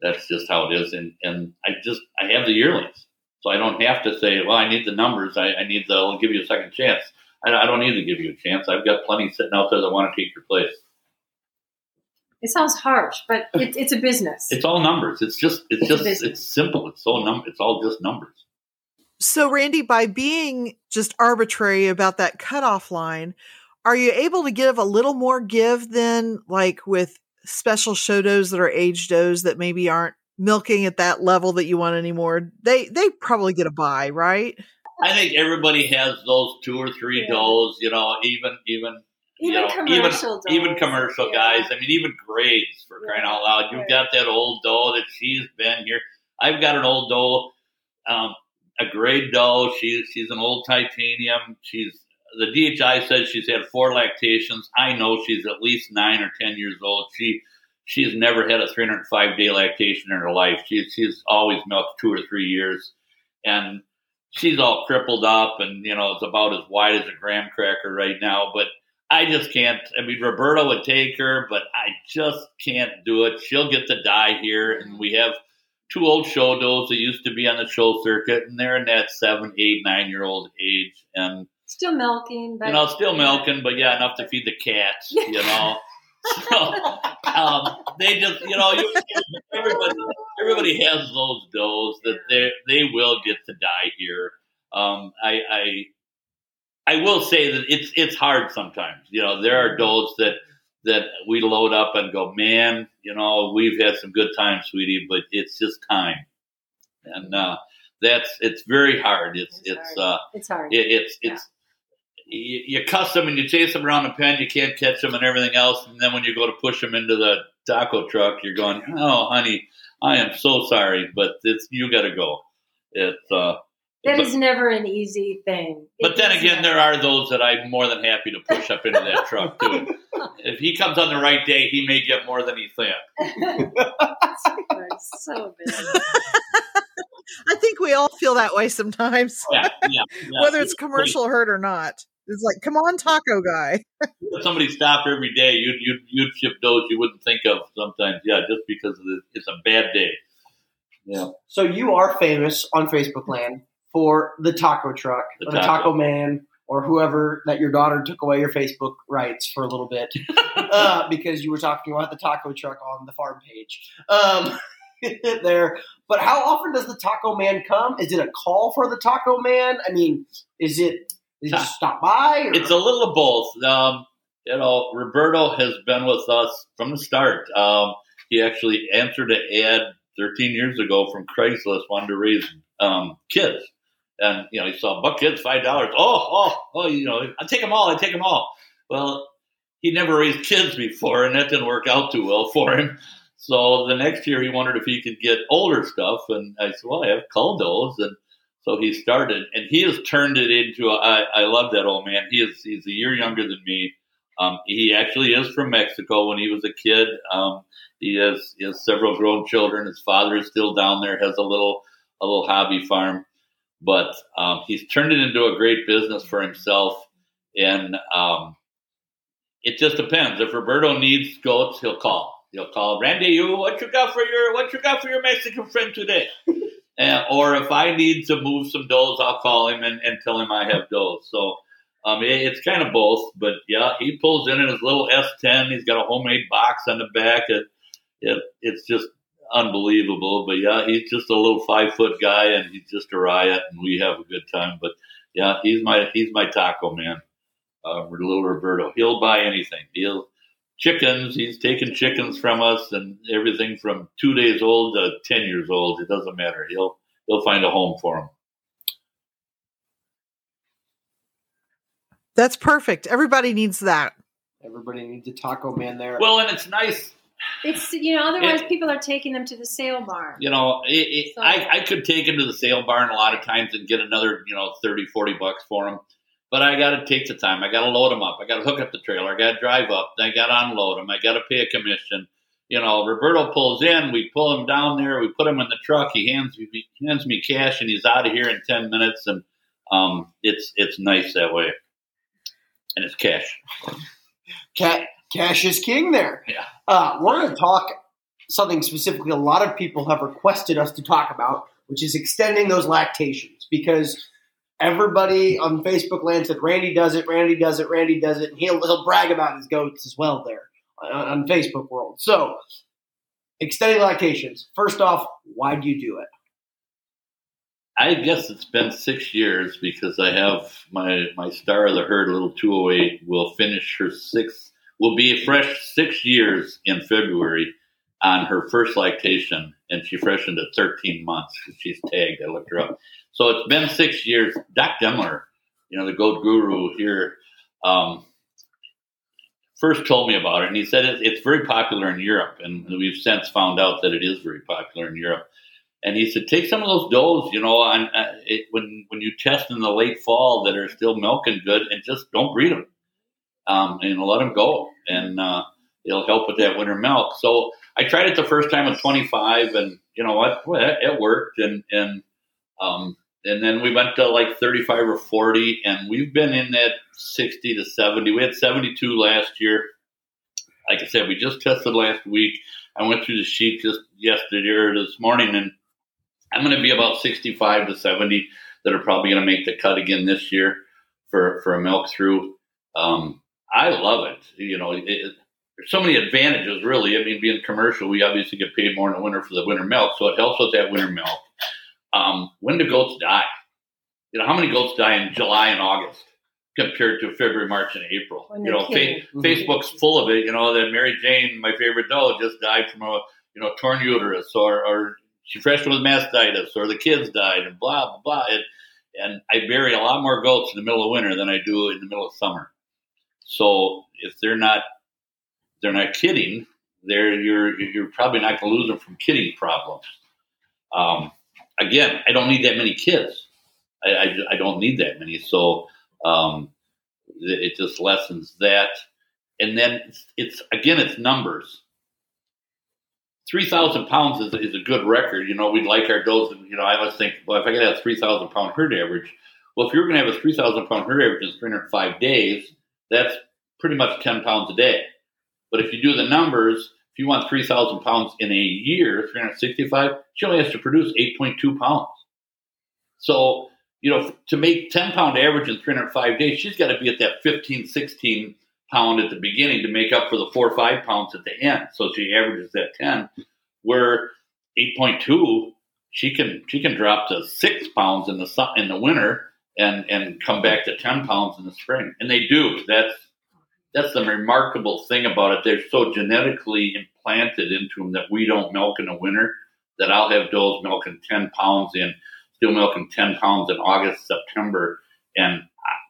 That's just how it is. And, and I just, I have the yearlings. So I don't have to say, well, I need the numbers. I, I need the, I'll give you a second chance. I, I don't need to give you a chance. I've got plenty sitting out there that want to take your place. It sounds harsh, but it, it's a business. It's all numbers. It's just, it's It's just, it's simple. It's so num, it's all just numbers. So, Randy, by being just arbitrary about that cutoff line, are you able to give a little more give than like with special show does that are age does that maybe aren't milking at that level that you want anymore? They they probably get a buy, right? I think everybody has those two or three Yeah. does, you know, even, even, you even know, commercial even, even commercial yeah. guys. I mean, even grades for crying out loud. You've Right. got that old doe that she's been here. I've got an old doe. Um, a great doe. She, she's an old titanium. She's the DHI says she's had four lactations. I know she's at least nine or ten years old. She she's never had a 305 day lactation in her life. She, she's always milked two or three years, and she's all crippled up, and you know it's about as wide as a graham cracker right now. But I just can't. I mean, Roberto would take her, but I just can't do it. She'll get to die here, and we have two old show does that used to be on the show circuit, and they're in that seven, eight, nine year old age, and Still milking, but you know, still milking, but yeah, enough to feed the cats, you know. so um, they just, you know, you, everybody, everybody has those does that they they will get to die here. Um, I, I I will say that it's it's hard sometimes. You know, there are does that that we load up and go, man, you know, we've had some good times, sweetie, but it's just time, and uh, that's it's very hard. It's It's it's hard. uh, it's hard. it, it's it's you, you cuss them and you chase them around the pen, you can't catch them and everything else, and then when you go to push them into the taco truck, you're going, "Oh, honey, I am so sorry, but it's you got to go." It's uh, That but, is never an easy thing. but then again, never. there are those that I'm more than happy to push up into that truck too. If he comes on the right day, he may get more than he thinks. That's so bad. I think we all feel that way sometimes, Yeah, yeah, yeah. whether it's commercial herd or not. It's like, come on, taco guy. If somebody stopped every day, you'd you'd you'd ship those you wouldn't think of sometimes. Yeah, just because it's a bad day. Yeah. So you are famous on Facebook land for the taco truck, The or the taco. taco man, or whoever that your daughter took away your Facebook rights for a little bit uh, because you were talking about the taco truck on the farm page. Um, there, but how often does the taco man come? Is it a call for the taco man? I mean, is it is it stop by? Or? It's a little of both. Um, you know, Roberto has been with us from the start. Um, he actually answered an ad 13 years ago from Craigslist, wanted to raise um, kids. And, you know, he saw buck kids, $5. Oh, oh, oh, you know, I take them all, I take them all. Well, he never raised kids before, and that didn't work out too well for him. So the next year he wondered if he could get older stuff. And I said, well, I have cull does. And so he started, and he has turned it into. A, I, I love that old man. He is he's a year younger than me. Um, he actually is from Mexico. When he was a kid, um, he has he has several grown children. His father is still down there. Has a little a little hobby farm, but um, he's turned it into a great business for himself. And um, it just depends. If Roberto needs goats, he'll call. He'll call Randy. You what you got for your what you got for your Mexican friend today? And, or if I need to move some does, I'll call him and, and tell him I have does. So um, it, it's kind of both. But yeah, he pulls in in his little S10. He's got a homemade box on the back. It, it it's just unbelievable. But yeah, he's just a little five foot guy, and he's just a riot, and we have a good time. But yeah, he's my he's my taco man, uh, little Roberto. He'll buy anything. He'll chickens. He's taken chickens from us, and everything from two days old to ten years old. It doesn't matter. He'll he'll find a home for them. That's perfect. Everybody needs that. Everybody needs a taco man there. Well, and it's nice. It's you know otherwise It- people are taking them to the sale barn. You know, it, it, So- I, I could take them to the sale barn a lot of times and get another, you know, 30, 40 bucks for them. But I got to take the time. I got to load them up. I got to hook up the trailer. I got to drive up. I got to unload them. I got to pay a commission. You know, Roberto pulls in. We pull him down there. We put him in the truck. He hands me he hands me cash, and he's out of here in ten minutes. And um, it's it's nice that way. And it's cash. Cat, cash is king there. Yeah. Uh, we're going to talk something specifically a lot of people have requested us to talk about, which is extending those lactations because everybody on Facebook land said Randy does it, Randy does it, Randy does it, and he'll, he'll brag about his goats as well there on, on Facebook world. So, extending lactations. First off, why do you do it? I guess it's been six years because I have my my star of the herd, a little two oh eight, will finish her sixth. Will be a fresh six years in February on her first lactation, and she freshened at thirteen months. She's tagged. I looked her up. So it's been six years. Doc Demler, you know the goat guru here, um, first told me about it, and he said it, it's very popular in Europe, and we've since found out that it is very popular in Europe. And he said, take some of those does, you know, on, uh, it, when when you test in the late fall that are still milking good, and just don't breed them, um, and let them go, and uh, it'll help with that winter milk. So I tried it the first time at 25, and you know what, it, it worked, and and um, and then we went to like 35 or 40, and we've been in that 60 to 70. We had 72 last year. Like I said, we just tested last week. I went through the sheet just yesterday or this morning, and I'm going to be about 65 to 70 that are probably going to make the cut again this year for for a milk through. Um, I love it. You know, it, there's so many advantages, really. I mean, being commercial, we obviously get paid more in the winter for the winter milk, so it helps with that winter milk. Um, when do goats die? You know, how many goats die in July and August compared to February, March, and April? When You know, fa- kidding. Facebook's full of it. You know, that Mary Jane, my favorite doe, just died from a you know torn uterus, or or she fresh with mastitis, or the kids died, and blah blah blah. And, and I bury a lot more goats in the middle of winter than I do in the middle of summer. So if they're not they're not kidding, they're you're you're probably not going to lose them from kidding problems. Um, again, I don't need that many kids. I, I, I don't need that many, so um, it just lessens that. And then it's, it's again, it's numbers. Three thousand pounds is, is a good record. You know, we'd like our does. You know, I always think, well, if I could have a three thousand pound herd average, well, if you're going to have a three thousand pound herd average in 305 days, that's pretty much ten pounds a day. But if you do the numbers, if you want 3,000 pounds in a year, 365, she only has to produce 8.2 pounds. So, you know, to make 10 pound average in 305 days, she's got to be at that 15, 16 pound at the beginning to make up for the four or five pounds at the end. So she averages that 10, where 8.2, she can, she can drop to six pounds in the in the winter and, and come back to 10 pounds in the spring. And they do. That's, that's the remarkable thing about it. They're so genetically implanted into them that we don't milk in the winter. That I'll have does milking ten pounds in, still milking ten pounds in August, September, and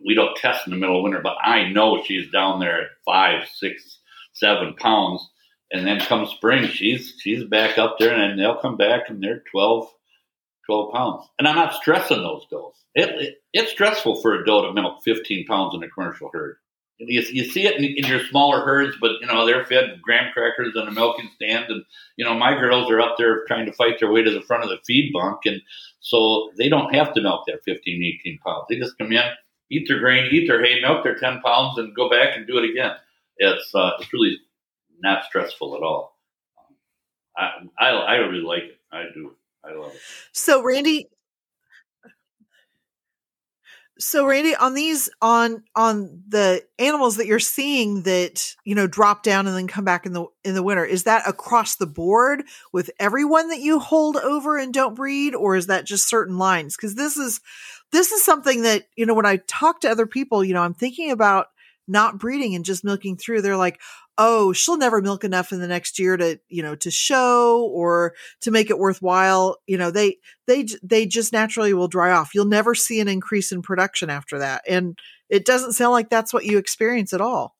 we don't test in the middle of winter. But I know she's down there at five, six, seven pounds, and then come spring, she's she's back up there, and they'll come back and they're 12, 12 pounds. And I'm not stressing those does. It, it, it's stressful for a doe to milk fifteen pounds in a commercial herd. You, you see it in, in your smaller herds, but you know they're fed graham crackers and a milking stand, and you know my girls are up there trying to fight their way to the front of the feed bunk, and so they don't have to milk that 15, 18 pounds. They just come in, eat their grain, eat their hay, milk their ten pounds, and go back and do it again. It's uh, it's really not stressful at all. I, I I really like it. I do. So Randy so Randy on these on on the animals that you're seeing that you know drop down and then come back in the in the winter is that across the board with everyone that you hold over and don't breed or is that just certain lines? Cuz this is this is something that you know when I talk to other people you know I'm thinking about not breeding and just milking through they're like oh she'll never milk enough in the next year to you know to show or to make it worthwhile you know they they they just naturally will dry off you'll never see an increase in production after that and it doesn't sound like that's what you experience at all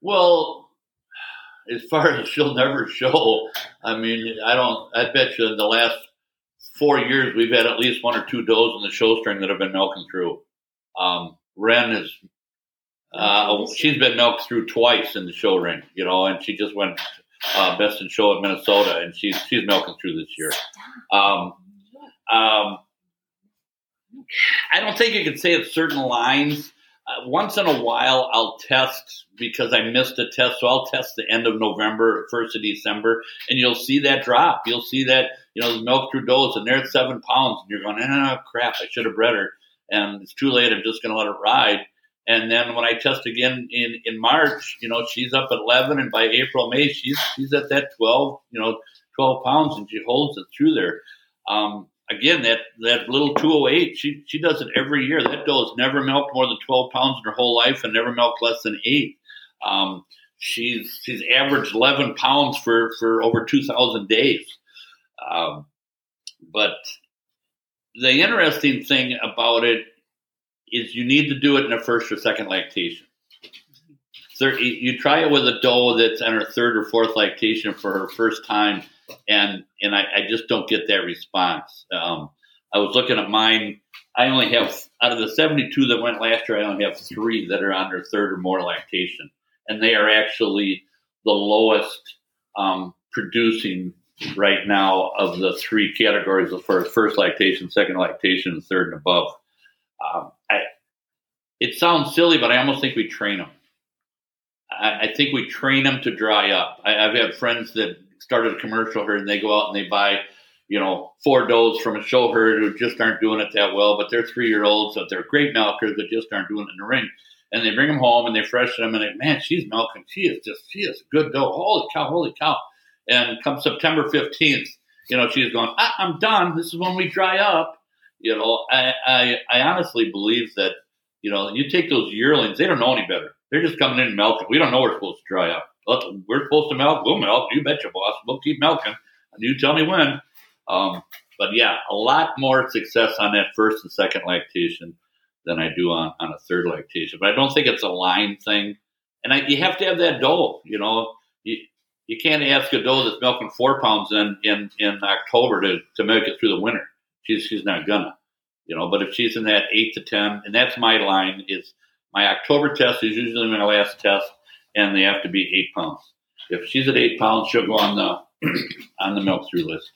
Well, as far as she'll never show, I mean, I don't. I bet you in the last four years we've had at least one or two does in the show string that have been milking through. Um, Ren is. Uh, she's been milked through twice in the show ring, you know, and she just went uh, best in show at Minnesota, and she's she's milking through this year. Um, um, I don't think you can say it's certain lines. Uh, once in a while, I'll test because I missed a test, so I'll test the end of November, first of December, and you'll see that drop. You'll see that you know the milk through dose, and they're at seven pounds, and you're going, oh crap, I should have bred her, and it's too late. I'm just going to let it ride. And then when I test again in, in March, you know, she's up at 11, and by April, May, she's she's at that 12, you know, 12 pounds, and she holds it through there. Um, again, that that little 208, she she does it every year. That doe has never milked more than 12 pounds in her whole life, and never milked less than eight. Um, she's she's averaged 11 pounds for for over 2,000 days. Um, but the interesting thing about it is you need to do it in a first or second lactation. Third, you try it with a doe that's on her third or fourth lactation for her first time, and and I, I just don't get that response. Um, I was looking at mine. I only have out of the 72 that went last year. I only have three that are on their third or more lactation, and they are actually the lowest um, producing right now of the three categories of first first lactation, second lactation, third and above. Um, I, it sounds silly, but I almost think we train them. I, I think we train them to dry up. I, I've had friends that started a commercial herd and they go out and they buy, you know, four does from a show herd who just aren't doing it that well, but they're three year olds, so they're great milkers that just aren't doing it in the ring. And they bring them home and they freshen them and they, man, she's milking. She is just, she is good doe. Holy cow, holy cow. And come September 15th, you know, she's going, ah, I'm done. This is when we dry up. You know, I, I, I honestly believe that, you know, you take those yearlings, they don't know any better. They're just coming in and milking. We don't know we're supposed to dry up. We're supposed to milk. We'll milk. You betcha, boss. We'll keep milking. And you tell me when. Um, but yeah, a lot more success on that first and second lactation than I do on, on a third lactation. But I don't think it's a line thing. And I, you have to have that doe. You know, you, you can't ask a doe that's milking four pounds in, in, in October to, to make it through the winter. She's, she's not gonna, you know, but if she's in that eight to 10, and that's my line is my October test is usually my last test and they have to be eight pounds. If she's at eight pounds, she'll go on the on the milk through list.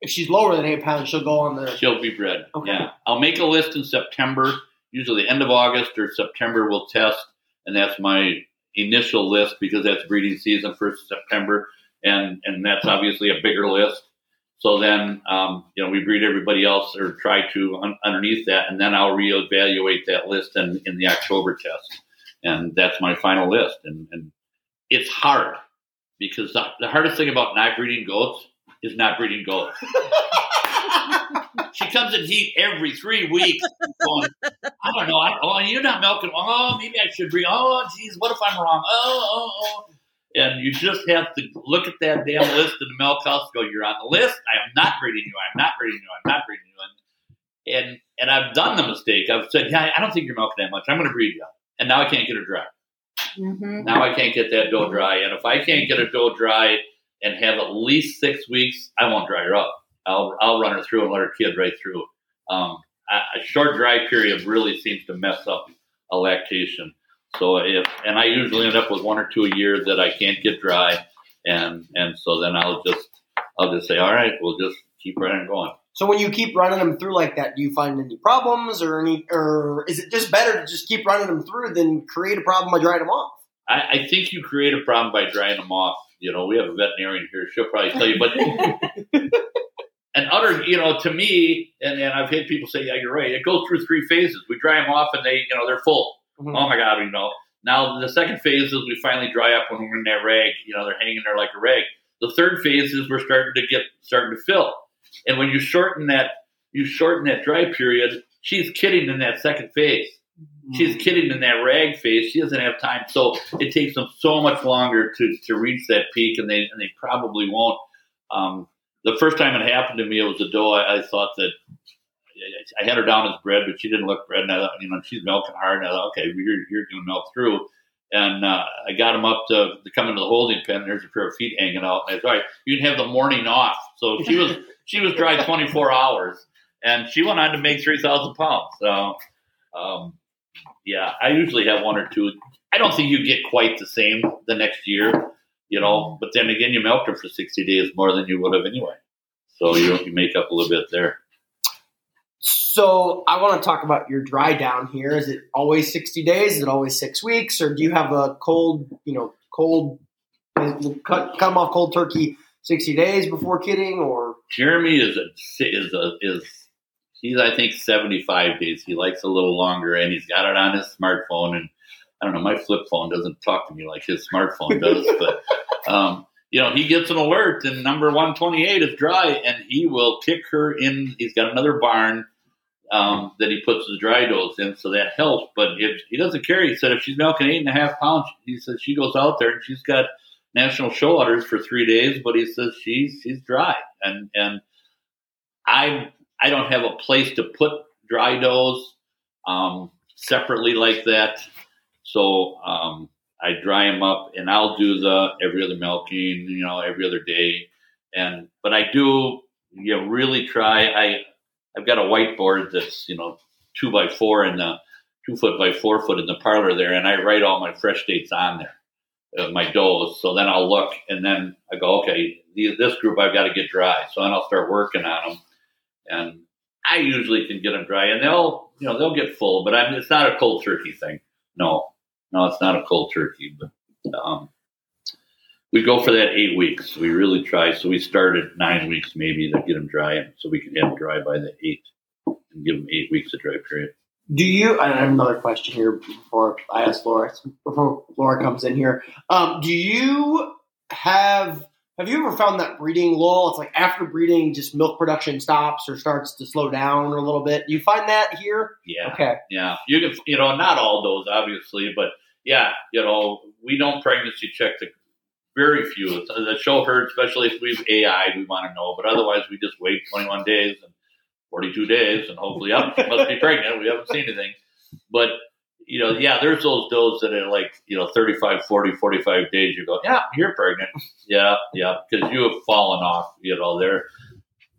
If she's lower than eight pounds, she'll go on the. She'll be bred. Okay. Yeah, I'll make a list in September. Usually, the end of August or September, we'll test, and that's my initial list because that's breeding season for September, and and that's obviously a bigger list. So then, um, you know, we breed everybody else or try to un- underneath that, and then I'll reevaluate that list in, in the October test and that's my final list. And, and it's hard because the, the, hardest thing about not breeding goats is not breeding goats. she comes in heat every three weeks. Going, I don't know. I oh, you're not milking. Oh, maybe I should breed. Oh, geez, what if I'm wrong? Oh, oh, oh. And you just have to look at that damn list in the milk house. Go, you're on the list. I am not breeding you. I'm not breeding you. I'm not breeding you. And and, and I've done the mistake. I've said, yeah, I don't think you're milking that much. I'm going to breed you and now I can't get her dry. Mm-hmm. Now I can't get that doe dry, and if I can't get a doe dry and have at least six weeks, I won't dry her up. I'll I'll run her through and let her kid right through. Um, a short dry period really seems to mess up a lactation. So if and I usually end up with one or two a year that I can't get dry, and and so then I'll just I'll just say, all right, we'll just keep running going. So when you keep running them through like that, do you find any problems or any, or is it just better to just keep running them through than create a problem by drying them off? I, I think you create a problem by drying them off. You know, we have a veterinarian here; she'll probably tell you. But and other, you know, to me, and, and I've had people say, "Yeah, you're right." It goes through three phases. We dry them off, and they, you know, they're full. Mm-hmm. Oh my god, you know. Now the second phase is we finally dry up when we're in that rag. You know, they're hanging there like a rag. The third phase is we're starting to get starting to fill. And when you shorten that, you shorten that dry period. She's kidding in that second phase. She's mm-hmm. kidding in that rag phase. She doesn't have time, so it takes them so much longer to, to reach that peak, and they and they probably won't. Um, the first time it happened to me, it was a doe. I, I, thought that I had her down as bred, but she didn't look bred. And I thought, you know, she's milking hard. And I thought, okay, you're, you're going to milk through. And uh, I got him up to, to come into the holding pen. There's a pair of feet hanging out. And I said, all right, you can have the morning off. So she was she was dry 24 hours, and she went on to make 3,000 pounds. So, um, yeah, I usually have one or two. I don't think you get quite the same the next year, you know. But then again, you milked her for 60 days more than you would have anyway, so you you make up a little bit there. So I want to talk about your dry down here. Is it always 60 days? Is it always six weeks? Or do you have a cold, you know, cold, cut, cut them off cold turkey 60 days before kidding or Jeremy is a is a is he's I think 75 days. He likes a little longer and he's got it on his smartphone and I don't know, my flip phone doesn't talk to me like his smartphone does, but um, you know, he gets an alert and number 128 is dry and he will kick her in. He's got another barn um, that he puts the dry does in, so that helps. But if he doesn't care, he said if she's milking eight and a half pounds, he says she goes out there and she's got national show udders for three days, but he says she's she's dry, and and I I don't have a place to put dry does um, separately like that, so um, I dry them up, and I'll do the every other milking, you know, every other day, and but I do you know really try. I I've got a whiteboard that's you know two by four and the two foot by four foot in the parlor there, and I write all my fresh dates on there, uh, my does. So then I'll look, and then I go, okay, this group I've got to get dry. So then I'll start working on them, and I usually can get them dry, and they'll you know they'll get full, but I mean, it's not a cold turkey thing. No, no, it's not a cold turkey, but um, we go for that eight weeks. We really try. So we start at nine weeks maybe to get them dry, so we can have them dry by the eight and give them eight weeks of dry period. Do you? I have another question here before I ask Laura. Before Laura comes in here, um, do you have? Have you ever found that breeding lull? It's like after breeding, just milk production stops or starts to slow down a little bit. Do you find that here? Yeah. Okay. Yeah. You can, you know, not all those obviously, but yeah, you know, we don't pregnancy check the very few. The show herd, especially if we've AI, we want to know, but otherwise we just wait 21 days and 42 days and hopefully up must be pregnant. We haven't seen anything. But, you know, yeah, there's those does that are like, you know, 35, 40, 45 days. You go, yeah, you're pregnant. Yeah, yeah, because you have fallen off, you know, there.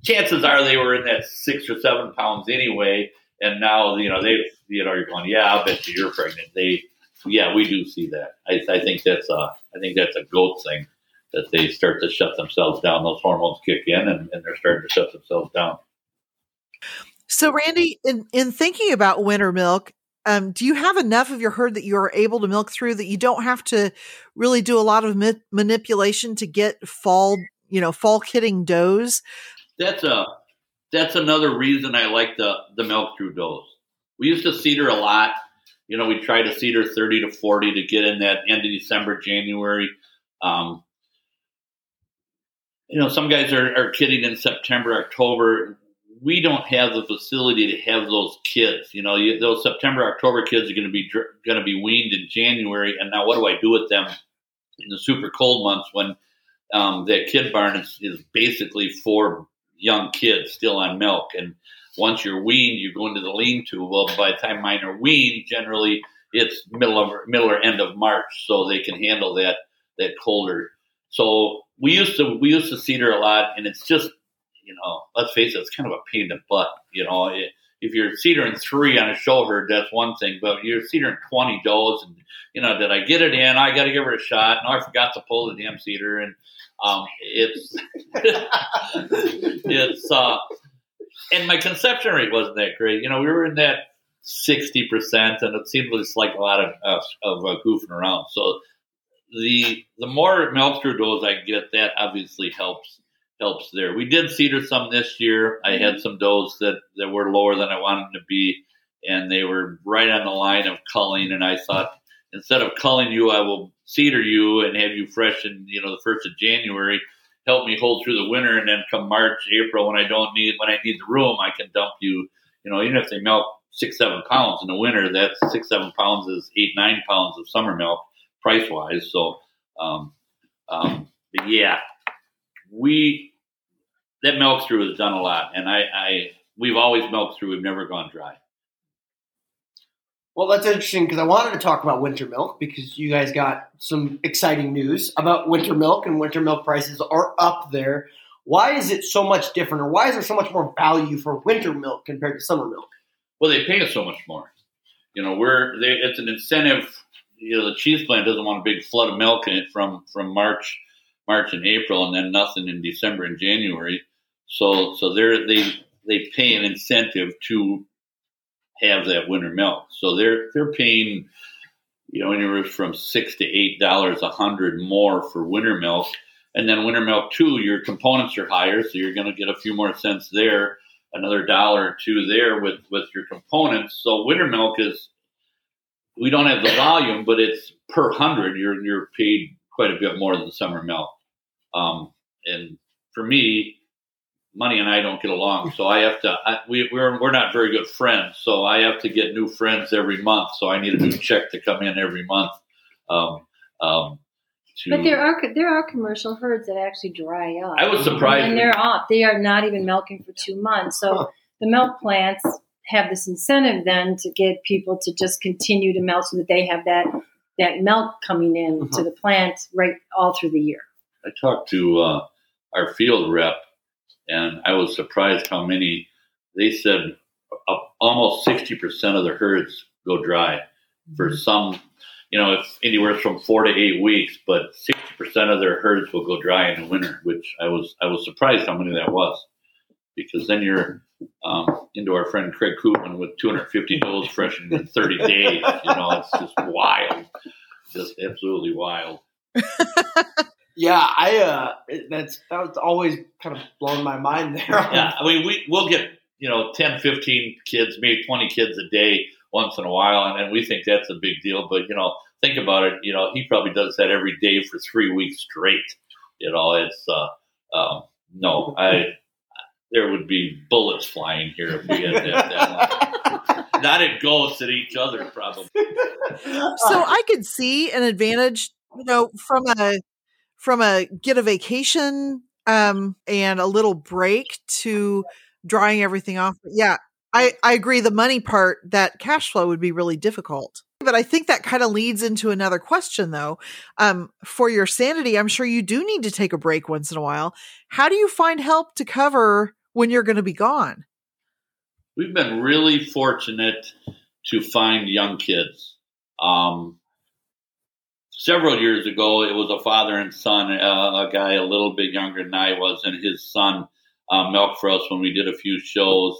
Chances are they were in that six or seven pounds anyway. And now, you know, they, you know, you're going, yeah, I bet you you're pregnant. They, yeah, we do see that. I, I think that's a, I think that's a goat thing that they start to shut themselves down. Those hormones kick in and, and they're starting to shut themselves down. So, Randy, in, in thinking about winter milk, um, do you have enough of your herd that you are able to milk through that you don't have to really do a lot of ma- manipulation to get fall, you know, fall kidding does? That's a that's another reason I like the the milk through does. We used to CIDR a lot. You know, we try to CIDR thirty to forty to get in that end of December, January. Um, you know, some guys are, are kidding in September, October we don't have the facility to have those kids. You know, you, those September, October kids are going to be going to be weaned in January, and now what do I do with them in the super cold months when um, that kid barn is, is basically for young kids still on milk, and once you're weaned, you go into the lean-to. Well, by the time mine are weaned, generally it's middle of middle or end of March, so they can handle that that colder. So we used to we used to CIDR a lot, and it's just you know, let's face it, it's kind of a pain in the butt. You know, if you're cedering three on a show herd, that's one thing, but you're cedering 20 does, and, you know, did I get it in? I got to give her a shot. No, I forgot to pull the damn CIDR, and um, it's, it's, uh, and my conception rate wasn't that great. You know, we were in that 60%, and it seemed like a lot of, uh, of uh, goofing around. So, the the more through does I get, that obviously helps helps there. We did CIDR some this year. I had some does that, that were lower than I wanted to be, and they were right on the line of culling. And I thought, instead of culling you, I will CIDR you and have you fresh in you know the first of January. Help me hold through the winter, and then come March, April, when I don't need when I need the room, I can dump you. You know, even if they milk six, seven pounds in the winter, that's six, seven pounds is eight, nine pounds of summer milk price wise. So, um, um, but yeah, we that milk through has done a lot, and I, I we've always milked through. We've never gone dry. Well, that's interesting because I wanted to talk about winter milk because you guys got some exciting news about winter milk, and winter milk prices are up there. Why is it so much different, or why is there so much more value for winter milk compared to summer milk? Well, they pay us so much more. You know, we're they, it's an incentive. You know, the cheese plant doesn't want a big flood of milk in it from from March March and April, and then nothing in December and January. So so they they they pay an incentive to have that winter milk. So they're they're paying you know anywhere from six to eight dollars a hundred more for winter milk. And then winter milk too, your components are higher, so you're going to get a few more cents there, another dollar or two there with with your components. So winter milk is we don't have the volume, but it's per hundred. You're you're paid quite a bit more than summer milk. Um, and for me, money and I don't get along, so I have to. I, we, we're we're not very good friends, so I have to get new friends every month. So I need a new check to come in every month. Um, um, to, but there are there are commercial herds that actually dry up. I was surprised, and they're off. They are not even milking for two months. So huh. the milk plants have this incentive then to get people to just continue to milk, so that they have that that milk coming in uh-huh. to the plant right all through the year. I talked to uh, our field rep, and I was surprised how many. They said almost sixty percent of the herds go dry for some. You know, it's anywhere from four to eight weeks, but sixty percent of their herds will go dry in the winter, which I was I was surprised how many that was, because then you're um, into our friend Craig Koopman with 250 does fresh in 30 days. You know, it's just wild, just absolutely wild. yeah, I uh, that's that was always kind of blown my mind there. yeah, I mean, we we'll get you know 10, 15 kids, maybe 20 kids a day once in a while, and, and we think that's a big deal. But you know, think about it. You know, he probably does that every day for three weeks straight. You know, it's uh, um, no, I there would be bullets flying here if we had that. that Not at ghosts at each other, probably. So I could see an advantage, you know, from a from a get a vacation um, and a little break to drying everything off. Yeah, I I agree. The money part, that cash flow would be really difficult. But I think that kind of leads into another question, though. Um, for your sanity, I'm sure you do need to take a break once in a while. How do you find help to cover when you're going to be gone? We've been really fortunate to find young kids. Um, several years ago, it was a father and son, uh, a guy a little bit younger than I was, and his son uh, milked for us when we did a few shows.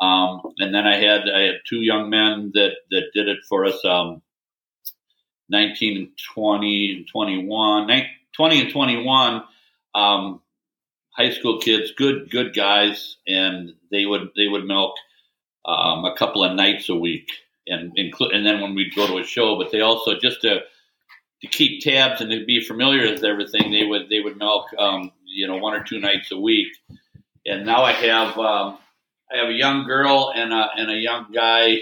Um, and then I had I had two young men that that did it for us. Um, 19 and 20 and 21, 20 and 21. Um, high school kids, good good guys, and they would they would milk um, a couple of nights a week, and include and then when we'd go to a show, but they also just to to keep tabs and to be familiar with everything, they would they would milk um, you know one or two nights a week, and now I have um, I have a young girl and a and a young guy,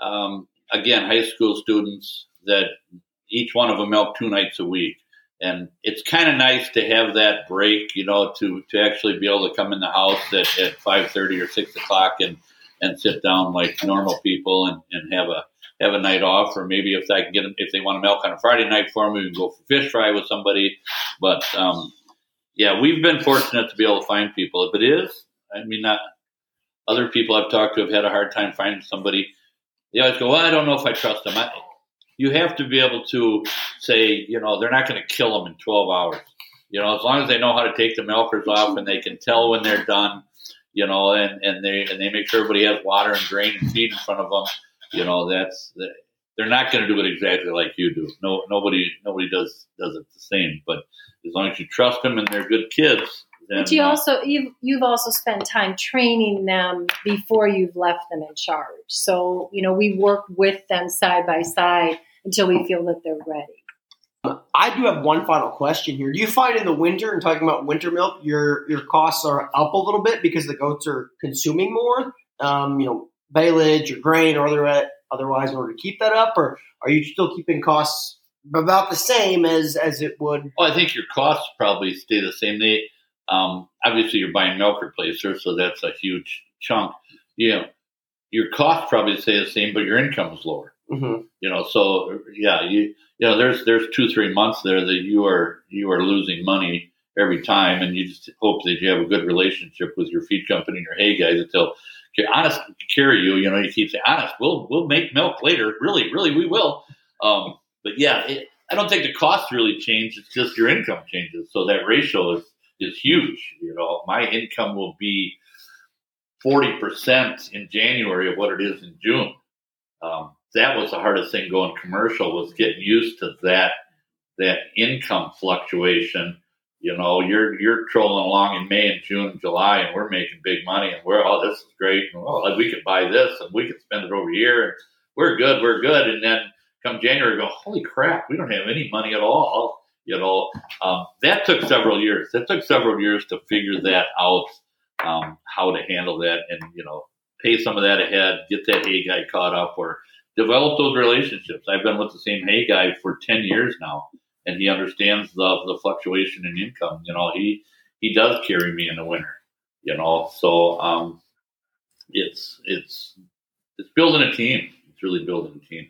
um, again high school students that each one of them milk two nights a week. And it's kind of nice to have that break, you know, to to actually be able to come in the house at, at five thirty or six o'clock and and sit down like normal people and, and have a have a night off, or maybe if I can get them, if they want to milk on a Friday night for me, we can go for fish fry with somebody. But um, yeah, we've been fortunate to be able to find people. If it is, I mean, not other people I've talked to have had a hard time finding somebody. They always go, "Well, I don't know if I trust them." I, you have to be able to say, you know, they're not going to kill them in 12 hours. You know, as long as they know how to take the milkers off and they can tell when they're done, you know, and, and they and they make sure everybody has water and grain and feed in front of them. You know, that's they're not going to do it exactly like you do. No, nobody nobody does does it the same. But as long as you trust them and they're good kids, then, but you uh, also you've you've also spent time training them before you've left them in charge. So you know we work with them side by side until we feel that they're ready. I do have one final question here. Do you find in the winter, and talking about winter milk, your your costs are up a little bit because the goats are consuming more? Um, you know, baleage or grain or other, otherwise in order to keep that up, or are you still keeping costs about the same as as it would? Well, I think your costs probably stay the same. They um, obviously you're buying milk replacer, so that's a huge chunk. You know, your costs probably stay the same, but your income is lower. Mm-hmm. You know, so yeah, you you know, there's there's two three months there that you are you are losing money every time, and you just hope that you have a good relationship with your feed company and your hay guys they'll honest carry you. You know, you keep saying honest, we'll we'll make milk later. Really, really, we will. Um, but yeah, it, I don't think the costs really change. It's just your income changes, so that ratio is is huge. You know, my income will be forty percent in January of what it is in June. Um, that was the hardest thing going commercial was getting used to that that income fluctuation. You know, you're you're trolling along in May and June and July, and we're making big money, and we're oh this is great, and oh we could buy this, and we could spend it over here, and we're good, we're good, and then come January, go holy crap, we don't have any money at all. You know, um, that took several years. That took several years to figure that out, um, how to handle that, and you know, pay some of that ahead, get that hay guy caught up, or develop those relationships. I've been with the same hay guy for ten years now, and he understands the the fluctuation in income. You know, he he does carry me in the winter. You know, so um, it's it's it's building a team. It's really building a team.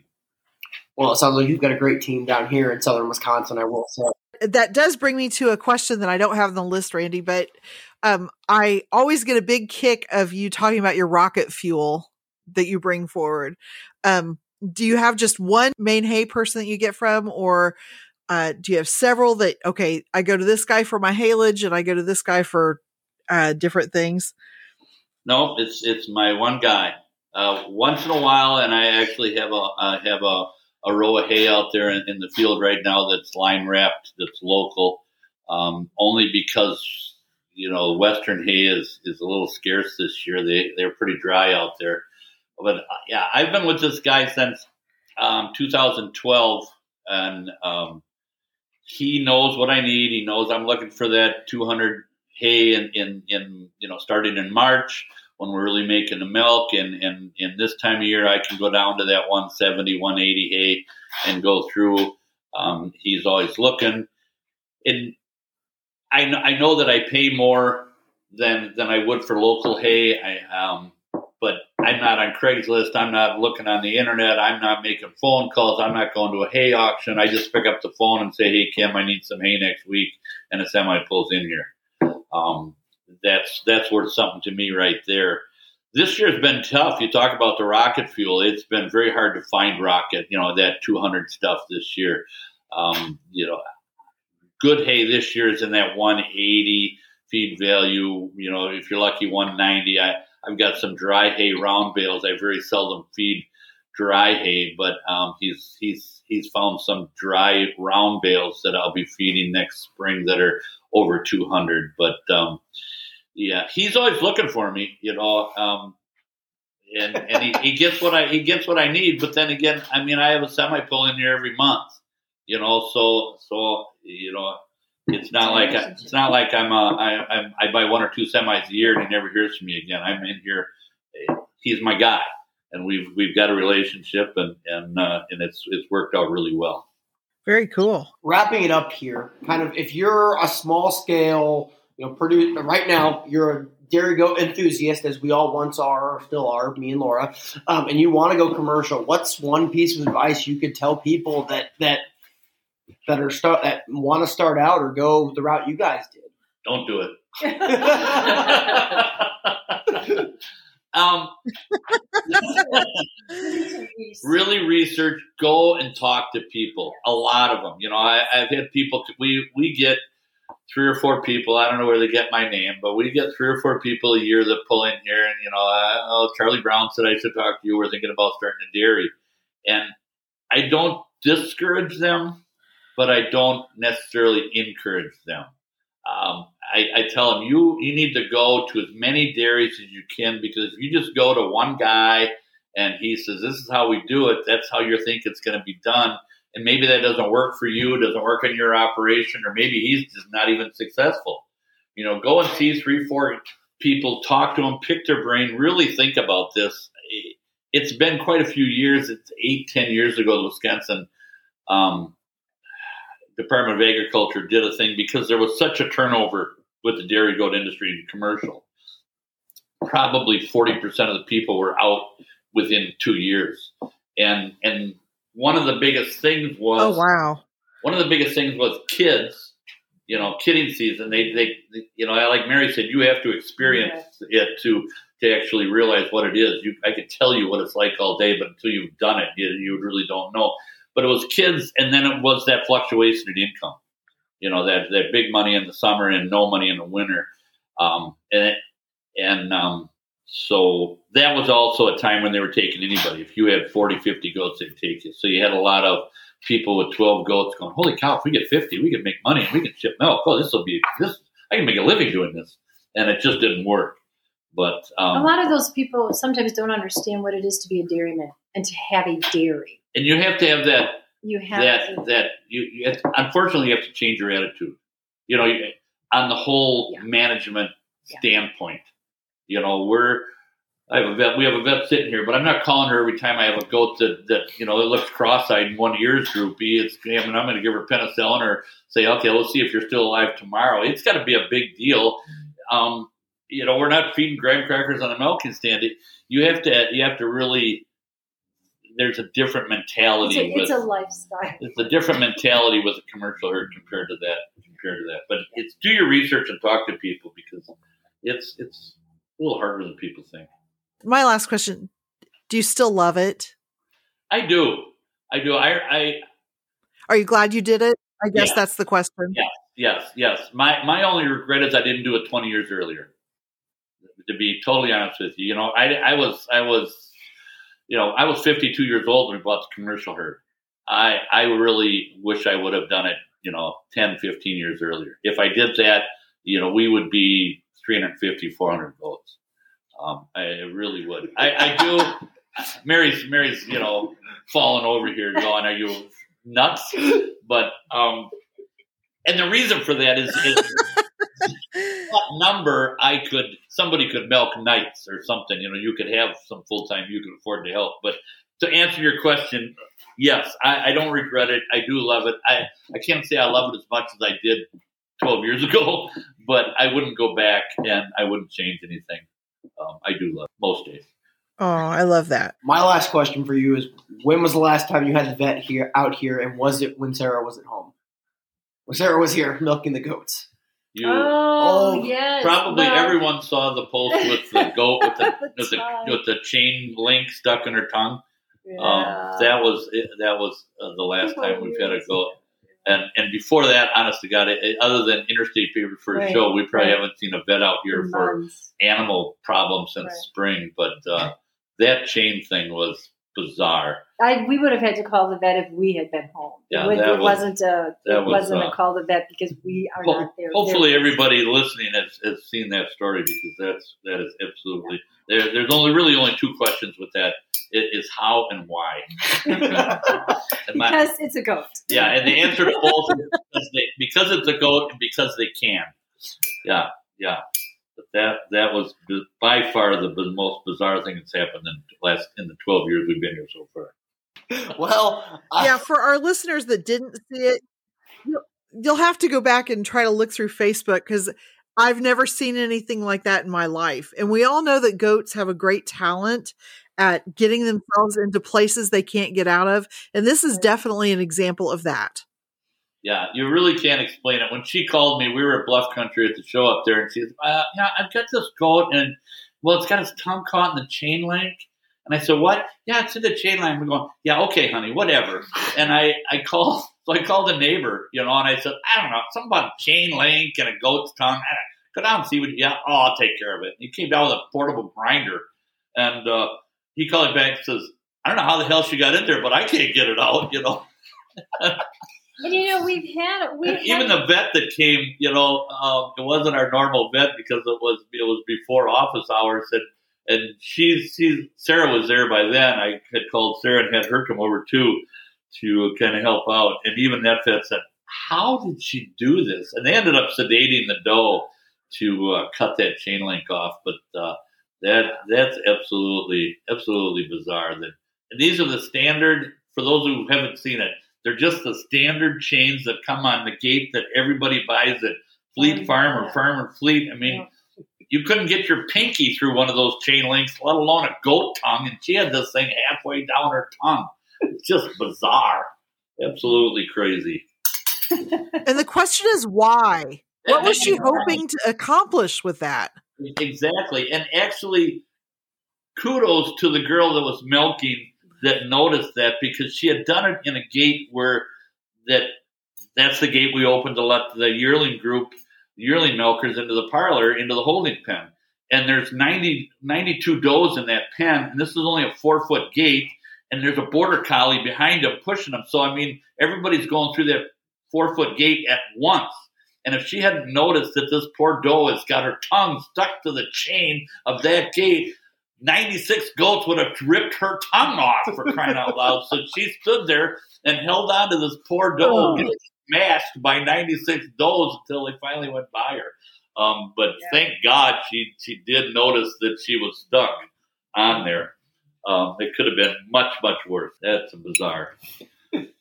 Well, it sounds like you've got a great team down here in southern Wisconsin. I will say. that does bring me to a question that I don't have on the list, Randy, but um, I always get a big kick of you talking about your rocket fuel that you bring forward. Um, do you have just one main hay person that you get from, or uh, do you have several that, okay, I go to this guy for my haylage and I go to this guy for uh, different things? No, it's it's my one guy. Uh, once in a while, and I actually have a I have a, a row of hay out there in, in the field right now that's line wrapped, that's local. Um, only because you know western hay is is a little scarce this year. They they're pretty dry out there. But uh, yeah, I've been with this guy since um, 2012, and um, he knows what I need. He knows I'm looking for that 200 hay in, in, in you know starting in March when we're really making the milk. And, and in this time of year I can go down to that 170 180 hay and go through. Um, he's always looking. And I, I know that I pay more than than I would for local hay. I um, but I'm not on Craigslist I'm not looking on the internet I'm not making phone calls I'm not going to a hay auction I just pick up the phone and say hey Kim I need some hay next week and a semi pulls in here um, that's that's worth something to me right there. This year's been tough. You talk about the rocket fuel; it's been very hard to find rocket. You know that 200 stuff this year. Um, you know, good hay this year is in that 180 feed value. You know, if you're lucky, 190. I I've got some dry hay round bales. I very seldom feed dry hay, but um, he's he's he's found some dry round bales that I'll be feeding next spring that are over 200. But um, yeah, he's always looking for me, you know. Um, and and he, he gets what I he gets what I need. But then again, I mean, I have a semi pull in here every month, you know. So so you know, it's not like I, it's not like I'm a, I, I'm, I buy one or two semis a year and he never hears from me again. I'm in here. He's my guy, and we've we've got a relationship, and and uh, and it's it's worked out really well. Very cool. Wrapping it up here, kind of if you're a small scale, you know, produce right now, you're a dairy goat enthusiast, as we all once are, or still are, me and Laura, um, and you want to go commercial. What's one piece of advice you could tell people that that that are start that want to start out or go the route you guys did? Don't do it. Um, really research. Go and talk to people. A lot of them. You know, I, I've had people. We we get three or four people. I don't know where they get my name, but we get three or four people a year that pull in here. And you know, oh, Charlie Brown said I should talk to you. We're thinking about starting a dairy, and I don't discourage them, but I don't necessarily encourage them. Um, I, I, tell them you you need to go to as many dairies as you can because if you just go to one guy and he says this is how we do it, that's how you think it's going to be done, and maybe that doesn't work for you, doesn't work in your operation, or maybe he's just not even successful. You know, go and see three, four people, talk to them, pick their brain, really think about this. It's been quite a few years. It's eight, ten years ago, Wisconsin. Um, Department of Agriculture did a thing because there was such a turnover with the dairy goat industry and commercial. Probably 40% of the people were out within two years. And and one of the biggest things was Oh wow. One of the biggest things was kids, you know, kidding season. They they you know, like Mary said, you have to experience yes. it to to actually realize what it is. You I could tell you what it's like all day, but until you've done it, you, you really don't know but it was kids, and then it was that fluctuation in income. You know that that big money in the summer and no money in the winter, um, and it, and um, so that was also a time when they were taking anybody. If you had 40, 50 goats, they'd take you. So you had a lot of people with 12 goats going, holy cow, if we get 50, we can make money. We can ship milk. Oh, this will be, this, I can make a living doing this. And it just didn't work. But um, a lot of those people sometimes don't understand what it is to be a dairyman and to have a dairy and you have to have that. You have that to. that you, you have to, unfortunately you have to change your attitude. You know, on the whole yeah. management yeah. standpoint. You know, we're I have a vet. We have a vet sitting here, but I'm not calling her every time I have a goat that, that you know it looks cross-eyed and one ear's droopy. It's I mean, I'm going to give her penicillin or say, okay, let's see if you're still alive tomorrow. It's got to be a big deal. Um, you know, we're not feeding graham crackers on a milking stand. You have to you have to really there's a different mentality. It's a, it's with, a lifestyle. it's a different mentality with a commercial herd compared to that. Compared to that, but it's do your research and talk to people because it's it's a little harder than people think. My last question: Do you still love it? I do, I do. I, I Are you glad you did it? I guess Yeah. that's the question. Yes, yes, yes. My my only regret is I didn't do it 20 years earlier. To be totally honest with you, you know, I I was I was, you know, I was 52 years old when we bought the commercial herd. I I really wish I would have done it, you know, 10, 15 years earlier. If I did that, you know, we would be 350, 400 votes. Um, I really would. I, I do. Mary's Mary's, you know, falling over here, going, "Are you nuts?" But um, and the reason for that is, is what number I could somebody could milk nights or something. You know, you could have some full time you could afford to help. But to answer your question, yes, I, I don't regret it. I do love it. I I can't say I love it as much as I did twelve years ago, but I wouldn't go back and I wouldn't change anything. Um, I do love it most days. Oh, I love that. My last question for you is: When was the last time you had the vet here out here, and was it when Sarah was at home? When Sarah was here milking the goats. You Oh, Oh, yes. probably everyone saw the post with the goat with the The with the, with the chain link stuck in her tongue. Yeah. Um, that was it, that was uh, the last time we've had a goat. And and before that, honest to God, it, it- other than Interstate Paper for a show, we probably right. haven't seen a vet out here for animal problems since Right. spring. But uh, that chain thing was bizarre. I, we would have had to call the vet if we had been home. Yeah, it, that was- wasn't a that it was, wasn't uh, a call the vet because we are Ho- not there. Hopefully, There- everybody listening has, has seen that story because that's that is absolutely there. There's only really only two questions with that: it is how and why. And my- because it's a goat. yeah, and the answer to both is because, they, because it's a goat and because they can. Yeah, yeah. But that that was by far the most bizarre thing that's happened in the last in the 12 years we've been here so far. Well, I- yeah, for our listeners that didn't see it, you'll, you'll have to go back and try to look through Facebook because I've never seen anything like that in my life. And we all know that goats have a great talent at getting themselves into places they can't get out of. And this is definitely an example of that. Yeah, you really can't explain it. When she called me, we were at Bluff Country at the show up there, and she said, uh, "Yeah, I've got this goat, and well, it's got its tongue caught in the chain link." And I said, "What? Yeah, it's in the chain link." We're going, "Yeah, okay, honey, whatever." And I, I called, so I called a neighbor, you know, and I said, "I don't know, something about chain link and a goat's tongue. I don't, go down and see what. Yeah, oh, I'll take care of it." And he came down with a portable grinder, and uh, he called back and says, "I don't know how the hell she got in there, but I can't get it out," you know. And you know we've had we even had, the vet that came, you know, um, it wasn't our normal vet because it was it was before office hours, and and she she Sarah was there by then. I had called Sarah and had her come over too to kind of help out, and even that vet said, "How did she do this?" And they ended up sedating the doe to uh, cut that chain link off, but uh, that that's absolutely absolutely bizarre. That and these are the standard for those who haven't seen it. They're just the standard chains that come on the gate that everybody buys at Fleet Farm or Farm and Fleet. I mean, you couldn't get your pinky through one of those chain links, let alone a goat tongue, and she had this thing halfway down her tongue. It's just bizarre. Absolutely crazy. And the question is why? What was she hoping to accomplish with that? Exactly. And actually, kudos to the girl that was milking that noticed that because she had done it in a gate where that that's the gate we opened to let the yearling group, yearling milkers into the parlor, into the holding pen. And there's 90, 92 does in that pen, and this is only a four foot gate, and there's a border collie behind them pushing them. So, I mean, everybody's going through that four foot gate at once. And if she hadn't noticed that this poor doe has got her tongue stuck to the chain of that gate, 96 goats would have ripped her tongue off for crying out loud. So she stood there and held on to this poor doe, Oh. getting smashed by 96 does until they finally went by her. Um, but Yeah. thank God she, she did notice that she was stuck on there. Um, it could have been much, much worse. That's bizarre.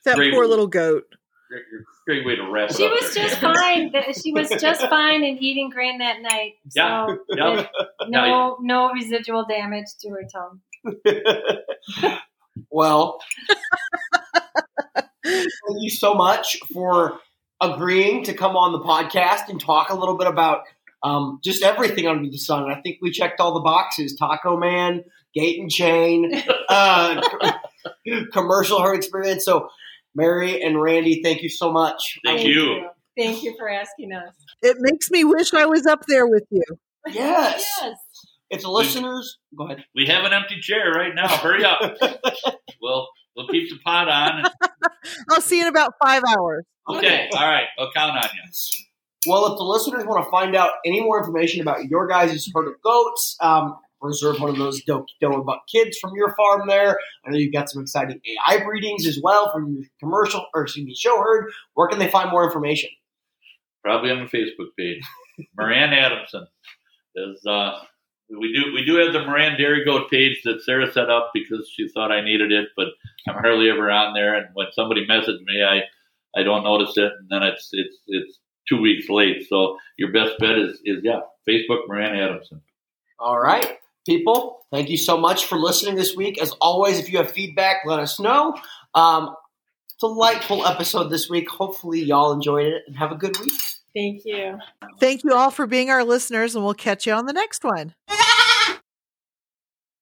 That Great. poor little goat. Great, great way to wrap it she up. was there, just fine. She was just fine and eating grain that night. So Yeah, yeah. no no residual damage to her tongue. Well, thank you so much for agreeing to come on the podcast and talk a little bit about um, just everything under the sun. I think we checked all the boxes: Taco Man, Gate and Chain, uh, commercial herd experience. So, Mary and Randy, thank you so much. Thank you. Thank you for asking us. It makes me wish I was up there with you. Yes. yes. If the listeners, go ahead. We have an empty chair right now. Hurry up. we'll we'll keep the pot on. I'll see you in about five hours. Okay. All right. I'll count on you. Well, if the listeners want to find out any more information about your guys' herd of goats, um, reserve one of those dope Doa Buck kids from your farm there. I know you've got some exciting AI breedings as well from your commercial or excuse me, show herd. Where can they find more information? Probably on the Facebook page. Moran Adamson. There's uh we do we do have the Moran Dairy Goat page that Sarah set up because she thought I needed it, but I'm hardly ever on there. And when somebody messaged me, I I don't notice it, and then it's it's it's two weeks late. So your best bet is is yeah, Facebook Moran Adamson. All right, people. Thank you so much for listening this week. As always, if you have feedback, let us know. Um, delightful episode this week. Hopefully, y'all enjoyed it and have a good week. Thank you. Thank you all for being our listeners, and we'll catch you on the next one.